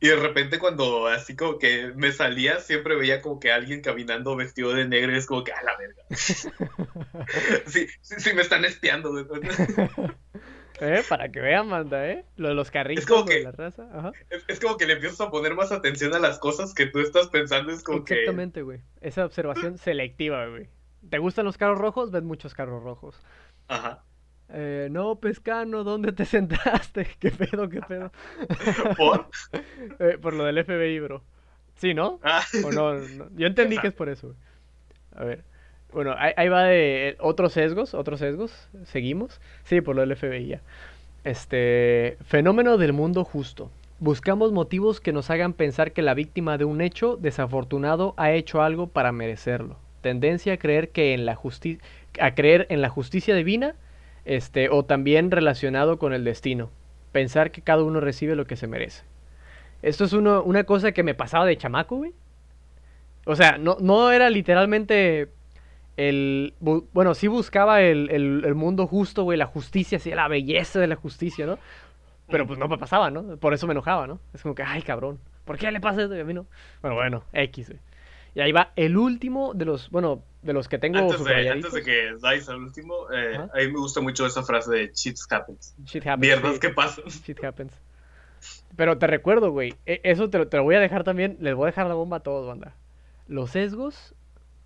Speaker 1: Y de repente cuando así como que me salía, siempre veía como que alguien caminando vestido de negro y es como que, a la verga. sí, sí, me están espiando.
Speaker 2: eh, para que vean, manda, ¿eh? Lo de los carritos es como que, la raza.
Speaker 1: Es, como que le empiezas a poner más atención a las cosas que tú estás pensando. Es como
Speaker 2: Exactamente, güey. Esa observación selectiva, güey. ¿Te gustan los carros rojos? Ves muchos carros rojos. Ajá. Eh, no, pescano, ¿dónde te sentaste? ¿Qué pedo, qué pedo? ¿Por? Eh, por lo del FBI, bro. ¿Sí, no? Ah. ¿O no, Yo entendí que es por eso. A ver. Bueno, ahí, va de eh, otros sesgos, otros sesgos. Seguimos. Sí, por lo del FBI ya. Este, fenómeno del mundo justo. Buscamos motivos que nos hagan pensar que la víctima de un hecho desafortunado ha hecho algo para merecerlo tendencia a creer que en la justicia a creer en la justicia divina, este, o también relacionado con el destino. Pensar que cada uno recibe lo que se merece. Esto es una cosa que me pasaba de chamaco, güey. O sea, no, no era literalmente el... Bueno, sí buscaba el, el, mundo justo, güey, la justicia, sí, la belleza de la justicia, ¿no? Pero pues no me pasaba, ¿no? Por eso me enojaba, ¿no? Es como que, ay, cabrón, ¿por qué le pasa esto a mí no? Bueno, bueno, X, güey. Y ahí va el último de los, bueno, de los que tengo
Speaker 1: antes de, antes de que dais al último, eh, a mí me gusta mucho esa frase de shit happens. Shit happens. Mierdas que pasan.
Speaker 2: Shit happens. Pero te recuerdo, güey, e, eso te lo, te lo, voy a dejar también, les voy a dejar la bomba a todos, banda. Los sesgos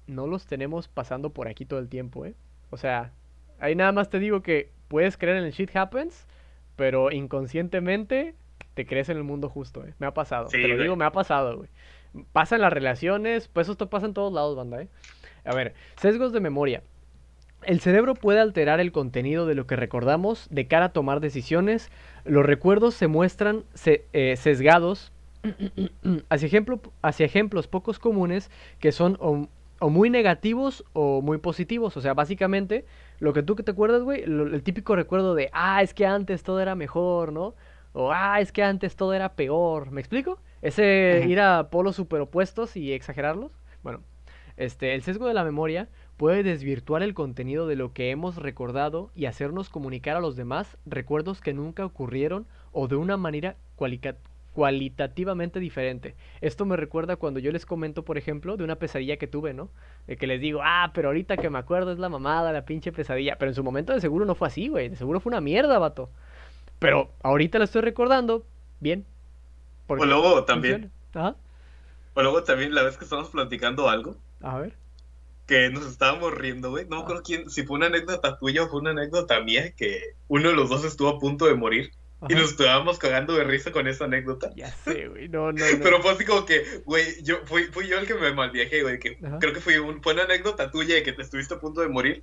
Speaker 2: no los tenemos pasando por aquí todo el tiempo, ¿eh? O sea, ahí nada más te digo que puedes creer en el shit happens, pero inconscientemente te crees en el mundo justo, ¿eh? Me ha pasado. te lo digo, me ha pasado, güey. Pasa en las relaciones, pues esto pasa en todos lados, banda, ¿eh? A ver, sesgos de memoria. El cerebro puede alterar el contenido de lo que recordamos de cara a tomar decisiones. Los recuerdos se muestran eh, sesgados hacia, ejemplo, hacia ejemplos pocos comunes que son o, muy negativos o muy positivos. O sea, básicamente, lo que tú que te acuerdas, güey, el típico recuerdo de, ah, es que antes todo era mejor, ¿no? O, ah, es que antes todo era peor. ¿Me explico? Ese ir a polos superopuestos y exagerarlos. Bueno, este, el sesgo de la memoria puede desvirtuar el contenido de lo que hemos recordado y hacernos comunicar a los demás recuerdos que nunca ocurrieron o de una manera cualitativamente diferente. Esto me recuerda cuando yo les comento, por ejemplo, de una pesadilla que tuve, ¿no? De que les digo, ah, pero ahorita que me acuerdo es la mamada, la pinche pesadilla. Pero en su momento de seguro no fue así, güey. De seguro fue una mierda, vato. Pero ahorita la estoy recordando, bien,
Speaker 1: o luego también. O luego también la vez que estábamos platicando algo.
Speaker 2: A ver.
Speaker 1: Que nos estábamos riendo, güey. No me acuerdo quién, si fue una anécdota tuya o fue una anécdota mía, que uno de los dos estuvo a punto de morir. Y nos estábamos cagando de risa con esa anécdota.
Speaker 2: Ya sé, güey. No, no,
Speaker 1: Pero fue así como que, güey, yo, fui, fui yo el que me malviajé, güey. Que creo que fue, fue una anécdota tuya de que te estuviste a punto de morir.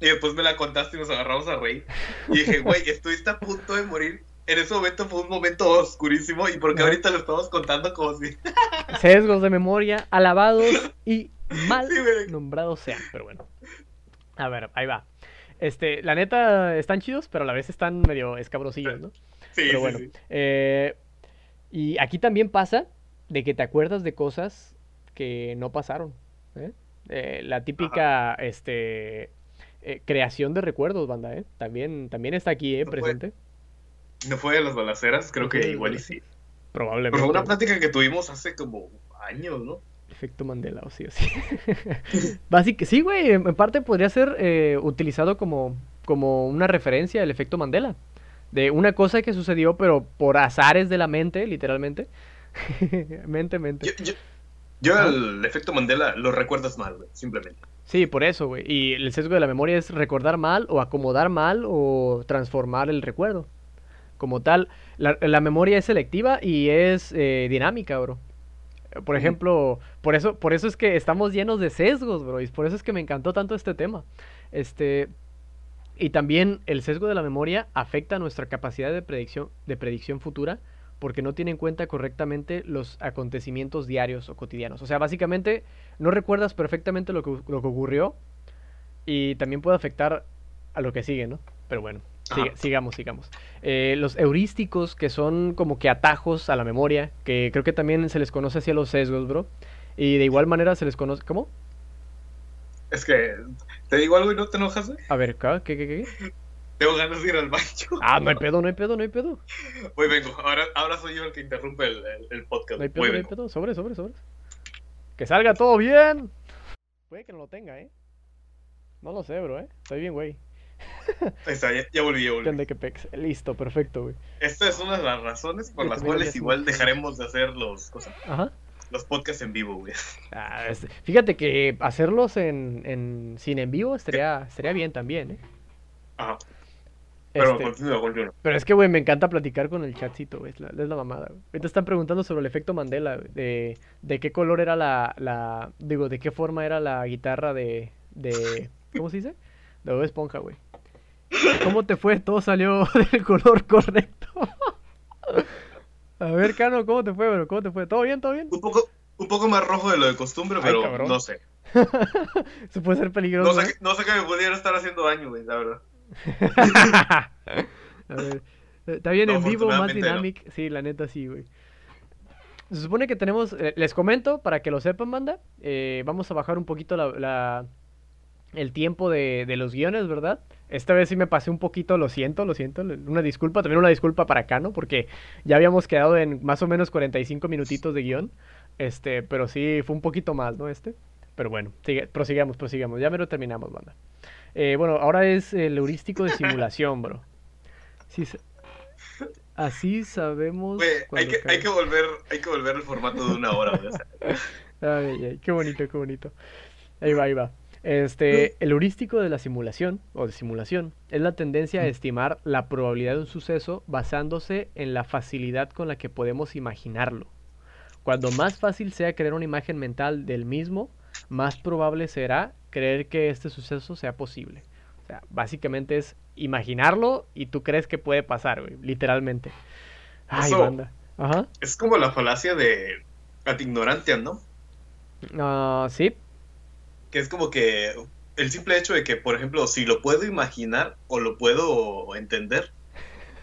Speaker 1: Y después me la contaste y nos agarramos a reír. Y dije, güey, estuviste a punto de morir en ese momento fue un momento oscurísimo y porque ahorita lo estamos contando como si...
Speaker 2: Sesgos de memoria, alabados y mal nombrados sean, pero bueno. A ver, ahí va. Este, la neta, están chidos, pero a la vez están medio escabrosillos, ¿no? Sí, pero bueno. Eh, y aquí también pasa de que te acuerdas de cosas que no pasaron. ¿eh? Eh, la típica, este, creación de recuerdos, banda, ¿eh? También, también está aquí, ¿eh? presente.
Speaker 1: No fue de las balaceras, creo que igual y sí.
Speaker 2: Probablemente.
Speaker 1: Pero fue una plática que tuvimos hace como años, ¿no?
Speaker 2: Efecto Mandela, o sí o sí. Básicamente, sí, güey, en parte podría ser eh, utilizado como, como una referencia al efecto Mandela. De una cosa que sucedió, pero por azares de la mente, literalmente. mente, mente.
Speaker 1: Yo, el efecto Mandela lo recuerdas mal, güey, simplemente.
Speaker 2: Sí, por eso, güey. Y el sesgo de la memoria es recordar mal o acomodar mal o transformar el recuerdo como tal. La, memoria es selectiva y es eh, dinámica, bro. Por ejemplo, por eso, por eso es que estamos llenos de sesgos, bro. Y por eso es que me encantó tanto este tema. Este. Y también el sesgo de la memoria afecta nuestra capacidad de predicción, de predicción futura porque no tiene en cuenta correctamente los acontecimientos diarios o cotidianos. O sea, básicamente no recuerdas perfectamente lo que, lo que ocurrió y también puede afectar a lo que sigue, ¿no? Pero bueno sigamos, sigamos. Eh, los heurísticos, que son como que atajos a la memoria, que creo que también se les conoce así a los sesgos, bro. Y de igual manera se les conoce. ¿Cómo?
Speaker 1: Es que te digo algo y no te enojas, ¿eh?
Speaker 2: A ver, ¿qué, qué, qué?
Speaker 1: Tengo ganas de ir al baño.
Speaker 2: Ah, no hay pedo, no hay pedo, no hay pedo.
Speaker 1: Voy, vengo. Ahora, ahora soy yo el que interrumpe el, el, podcast.
Speaker 2: No hay pedo, no hay pedo. Sobre, sobre, sobre. Que salga todo bien. Puede que no lo tenga, ¿eh? No lo sé, bro, ¿eh? Estoy bien, güey.
Speaker 1: Ahí está, ya, volví, ya volví.
Speaker 2: Listo, perfecto, güey.
Speaker 1: Esta es una de las razones por las cuales igual dejaremos de hacer los cosas. Los podcasts en vivo, güey.
Speaker 2: Ah, fíjate que hacerlos en, en sin en vivo estaría, estaría bien también, ¿eh?
Speaker 1: Ajá. Pero este,
Speaker 2: Pero es que, güey, me encanta platicar con el chatcito, güey. Es la, es la mamada, güey. Ahorita están preguntando sobre el efecto Mandela, De, de qué color era la, la... Digo, de qué forma era la guitarra de... de ¿Cómo se dice? De Esponja, güey. ¿Cómo te fue? Todo salió del color correcto. A ver, Cano, ¿cómo te fue, bro? ¿Cómo te fue? ¿Todo bien, todo bien?
Speaker 1: Un poco, un poco más rojo de lo de costumbre, pero no sé.
Speaker 2: Eso puede ser peligroso.
Speaker 1: No sé, no sé que me pudiera estar haciendo daño, güey, la verdad.
Speaker 2: a ver. Está bien en vivo, más dinámico. Sí, la neta sí, güey. Se supone que tenemos, eh, les comento para que lo sepan, banda. Eh, vamos a bajar un poquito la, el tiempo de, de, los guiones, ¿verdad? Esta vez sí me pasé un poquito, lo siento, lo siento. Una disculpa, también una disculpa para Cano, porque ya habíamos quedado en más o menos 45 minutitos de guion. Este, pero sí fue un poquito más, ¿no? Este. Pero bueno, sigue, prosigamos, prosigamos. Ya me lo terminamos, banda. Eh, bueno, ahora es el heurístico de simulación, bro. Sí, así sabemos.
Speaker 1: hay, que, hay, que, volver, hay que volver al formato de una hora.
Speaker 2: ay, ay, qué bonito, qué bonito. Ahí va, ahí va. Este, el heurístico de la simulación o de simulación es la tendencia a estimar la probabilidad de un suceso basándose en la facilidad con la que podemos imaginarlo. Cuando más fácil sea crear una imagen mental del mismo, más probable será creer que este suceso sea posible. O sea, básicamente es imaginarlo y tú crees que puede pasar, güey, literalmente.
Speaker 1: Ay, banda. Ajá. Es como la falacia de ad ignorantia, ¿no?
Speaker 2: Ah, sí.
Speaker 1: Que es como que el simple hecho de que, por ejemplo, si lo puedo imaginar o lo puedo entender,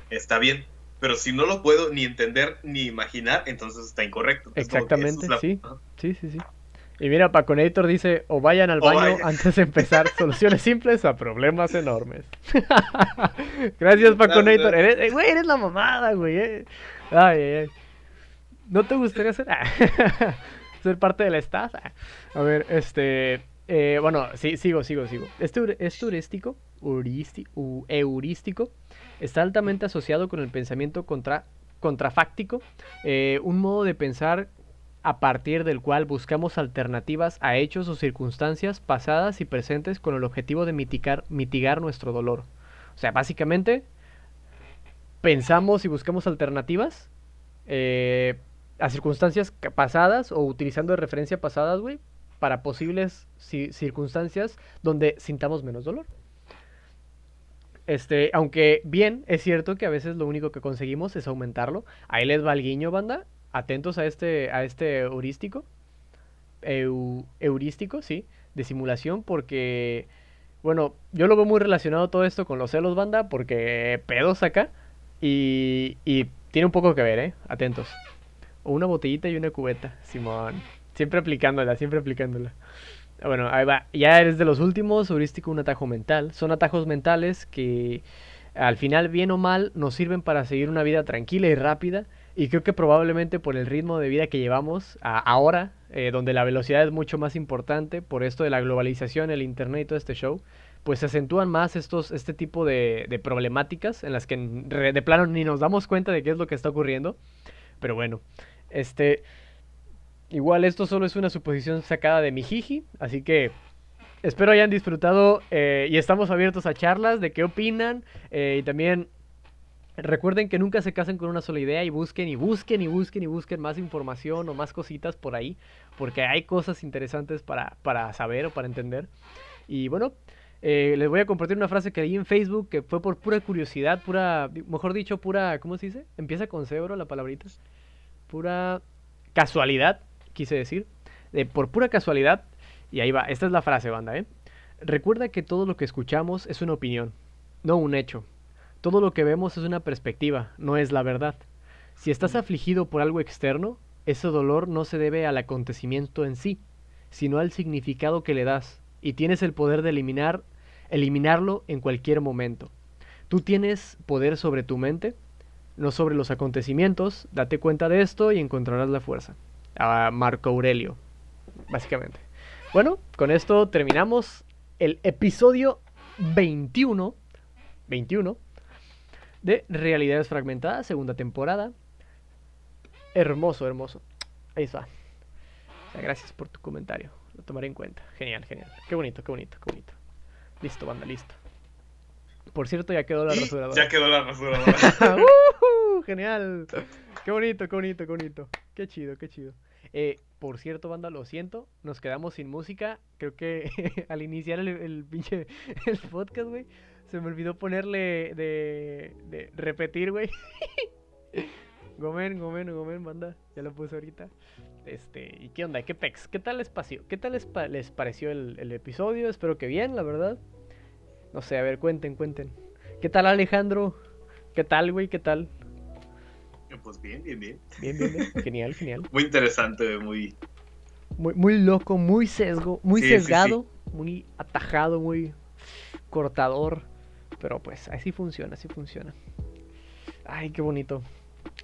Speaker 1: está bien. Pero si no lo puedo ni entender ni imaginar, entonces está incorrecto.
Speaker 2: Exactamente, sí. Sí, sí, sí. Y mira, Paconator dice, o vayan al baño antes de empezar. Soluciones simples a problemas enormes. Gracias, Paconator. Eres, eh, güey, eres la mamada, güey. Eh. Ay, ay, ay. ¿No te gustaría ser, ser parte de la estafa? A ver, este... Eh, bueno, sí, sigo, sigo, sigo. Este, este heurístico, heurístico, está altamente asociado con el pensamiento contra, contrafáctico, eh, un modo de pensar a partir del cual buscamos alternativas a hechos o circunstancias pasadas y presentes con el objetivo de mitigar, mitigar nuestro dolor. O sea, básicamente pensamos y buscamos alternativas eh, a circunstancias pasadas o utilizando de referencia pasadas, güey, para posibles circunstancias donde sintamos menos dolor. Este, aunque bien, es cierto que a veces lo único que conseguimos es aumentarlo. Ahí les va el guiño, banda. Atentos a este, a este heurístico. heurístico, sí, de simulación, porque, bueno, yo lo veo muy relacionado todo esto con los celos, banda, porque pedos acá. Y, y tiene un poco que ver, ¿eh? Atentos. Una botellita y una cubeta, Simón. Siempre aplicándola, siempre aplicándola. Bueno, ahí va. Ya eres de los últimos, heurístico, un atajo mental. Son atajos mentales que al final, bien o mal, nos sirven para seguir una vida tranquila y rápida. Y creo que probablemente por el ritmo de vida que llevamos ahora, eh, donde la velocidad es mucho más importante, por esto de la globalización, el internet y todo este show, pues se acentúan más estos, este tipo de, de problemáticas en las que de plano ni nos damos cuenta de qué es lo que está ocurriendo. Pero bueno, este, Igual esto solo es una suposición sacada de mi jiji, así que espero hayan disfrutado eh, y estamos abiertos a charlas de qué opinan eh, y también recuerden que nunca se casen con una sola idea y busquen y busquen y busquen y busquen más información o más cositas por ahí porque hay cosas interesantes para, para saber o para entender y bueno eh, les voy a compartir una frase que leí en Facebook que fue por pura curiosidad, pura, mejor dicho, pura, ¿cómo se dice? Empieza con cebro la palabrita. Pura casualidad quise decir, de por pura casualidad, y ahí va, esta es la frase, banda, ¿eh? Recuerda que todo lo que escuchamos es una opinión, no un hecho. Todo lo que vemos es una perspectiva, no es la verdad. Si estás afligido por algo externo, ese dolor no se debe al acontecimiento en sí, sino al significado que le das, y tienes el poder de eliminar, eliminarlo en cualquier momento. Tú tienes poder sobre tu mente, no sobre los acontecimientos, date cuenta de esto y encontrarás la fuerza a Marco Aurelio, básicamente. Bueno, con esto terminamos el episodio 21, 21 de Realidades Fragmentadas, segunda temporada. Hermoso, hermoso. Ahí está. gracias por tu comentario. Lo tomaré en cuenta. Genial, genial. Qué bonito, qué bonito, qué bonito. Listo, banda, listo. Por cierto, ya quedó la rasuradora.
Speaker 1: Ya quedó la rasuradora.
Speaker 2: Genial. Qué bonito, qué bonito, qué bonito. Qué chido, qué chido. Eh, por cierto, banda, lo siento, nos quedamos sin música. Creo que al iniciar el, pinche el podcast, güey, se me olvidó ponerle de, repetir, güey. Gomen, Gomen, Gomen, banda. Ya lo puse ahorita. Este, ¿y qué onda? ¿Qué pex? ¿Qué tal les? ¿Qué tal les, les pareció el, el, episodio? Espero que bien, la verdad. No sé, a ver, cuenten, cuenten. ¿Qué tal Alejandro? ¿Qué tal, güey? ¿Qué tal?
Speaker 1: Pues bien, bien, bien.
Speaker 2: Bien, bien, bien. Genial, genial.
Speaker 1: Muy interesante, muy...
Speaker 2: Muy, muy loco, muy sesgo, muy sesgado, muy atajado, muy cortador. Pero pues así funciona, así funciona. Ay, qué bonito.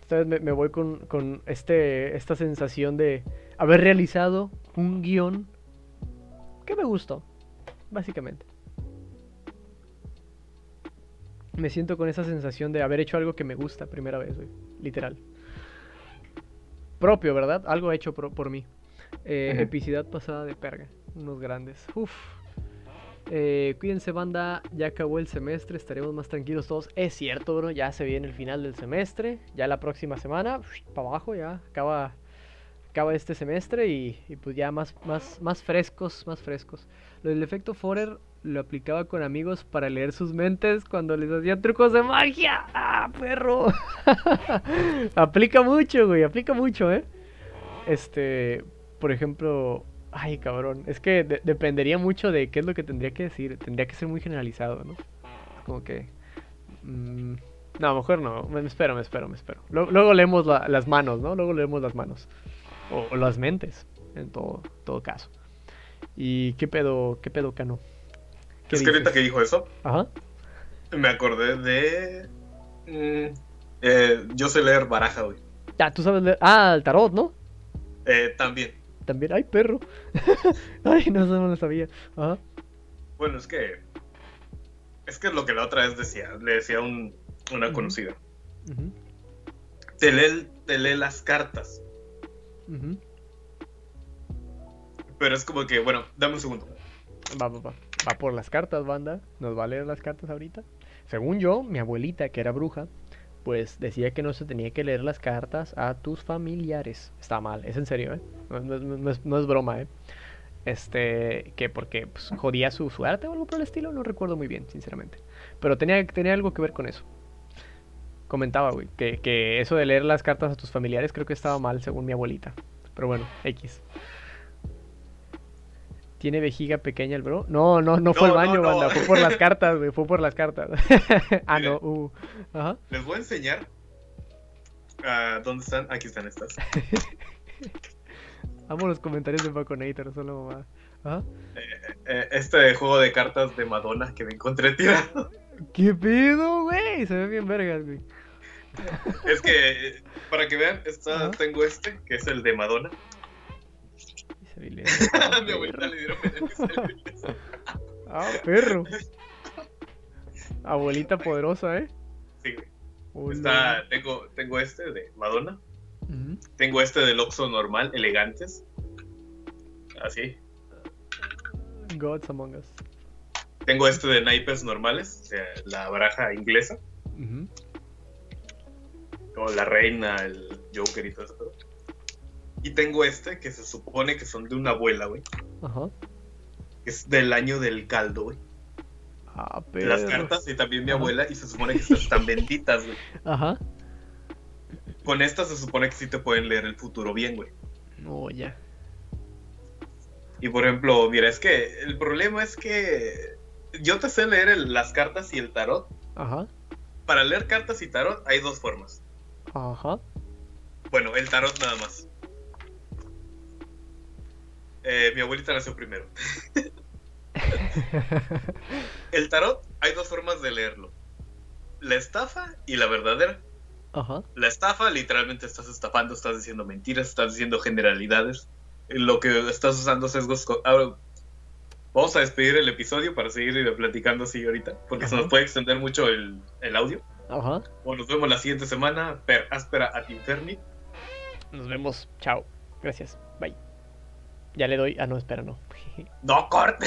Speaker 2: Esta vez me, voy con, con, este, esta sensación de haber realizado un guion que me gustó, básicamente. Me siento con esa sensación de haber hecho algo que me gusta primera vez, Literal. Propio, ¿verdad? Algo hecho por, mí. Eh, epicidad pasada de perga. Unos grandes. Uf. Eh, cuídense, banda. Ya acabó el semestre. Estaremos más tranquilos todos. Es cierto, bro. Ya se viene el final del semestre. Ya la próxima semana. Para abajo, ya. Acaba, acaba este semestre. Y, pues ya más, más, más frescos. Más frescos. Lo del efecto Forer lo aplicaba con amigos para leer sus mentes cuando les hacía trucos de magia. ¡Ah, perro! aplica mucho, güey. Aplica mucho, ¿eh? Este. Por ejemplo Ay, cabrón. Es que dependería mucho de qué es lo que tendría que decir. Tendría que ser muy generalizado, ¿no? Como que. Mm, no, mejor no. Me, espero, me espero, me espero. Luego, leemos las manos, ¿no? Luego leemos las manos. O, las mentes, en todo, todo caso. ¿Y qué pedo, qué pedo, Cano?
Speaker 1: Es que ahorita que dijo eso, Ajá. me acordé de. Mm, eh, yo sé leer baraja, güey.
Speaker 2: Ya, tú sabes leer. Ah, el tarot, ¿no?
Speaker 1: Eh, también
Speaker 2: también. ¡Ay, perro! Ay, no, no lo sabía.
Speaker 1: Bueno, es que. Es que lo que la otra vez decía, le decía un, una conocida. te, lee, te, lee, las cartas. Pero es como que, bueno, dame un segundo.
Speaker 2: Va, va, va. Va por las cartas, banda. Nos va a leer las cartas ahorita. Según yo, mi abuelita, que era bruja, pues decía que no se tenía que leer las cartas a tus familiares. Está mal, es en serio, ¿eh? No, es, broma, ¿eh? Este, que porque pues, jodía su suerte o algo por el estilo, no recuerdo muy bien, sinceramente. Pero tenía, tenía algo que ver con eso. Comentaba, güey, que eso de leer las cartas a tus familiares creo que estaba mal según mi abuelita. Pero bueno, X. ¿Tiene vejiga pequeña el bro? No, no, no, fue al baño, banda. Fue por las cartas, güey. Fue por las cartas. ah, no. Uh.
Speaker 1: Ajá. Les voy a enseñar. Uh, ¿Dónde están? Aquí están estas.
Speaker 2: Amo los comentarios de Baconator, solo mamá. Ajá.
Speaker 1: Eh, eh, este juego de cartas de Madonna que me encontré tirado.
Speaker 2: ¿Qué pedo, güey? Se ve bien vergas, güey.
Speaker 1: Es que, para que vean, está, tengo este, que es el de Madonna. Mi abuelita le dieron
Speaker 2: Ah, perro. Abuelita poderosa, ¿eh?
Speaker 1: Sí, Está, tengo, tengo este de Madonna. Tengo este del Oxxo normal, elegantes. Así.
Speaker 2: Gods Among Us.
Speaker 1: Tengo este de naipes normales, o sea, la baraja inglesa. Como la reina, el Joker y todo eso. Y tengo este que se supone que son de una abuela, güey. Ajá. Es del año del caldo, güey. Ah, pero... Las cartas y también mi abuela y se supone que están benditas, güey. Ajá. Con estas se supone que sí te pueden leer el futuro bien, güey.
Speaker 2: No, ya.
Speaker 1: Y por ejemplo, mira, es que el problema es que yo te sé leer las cartas y el tarot. Ajá. Para leer cartas y tarot hay dos formas. Ajá. Bueno, el tarot nada más. Eh, mi abuelita nació primero. el tarot, hay dos formas de leerlo. La estafa y la verdadera. Ajá. La estafa, literalmente estás estafando, estás diciendo mentiras, estás diciendo generalidades. Lo que estás usando sesgos... Ahora, vamos a despedir el episodio para seguir platicando así ahorita, porque se nos puede extender mucho el, audio. Ajá. Nos vemos la siguiente semana. Per áspera at inferni.
Speaker 2: Nos vemos. Chao. Gracias. Bye. Ya le doy. Ah, no, espera, no.
Speaker 1: no corte.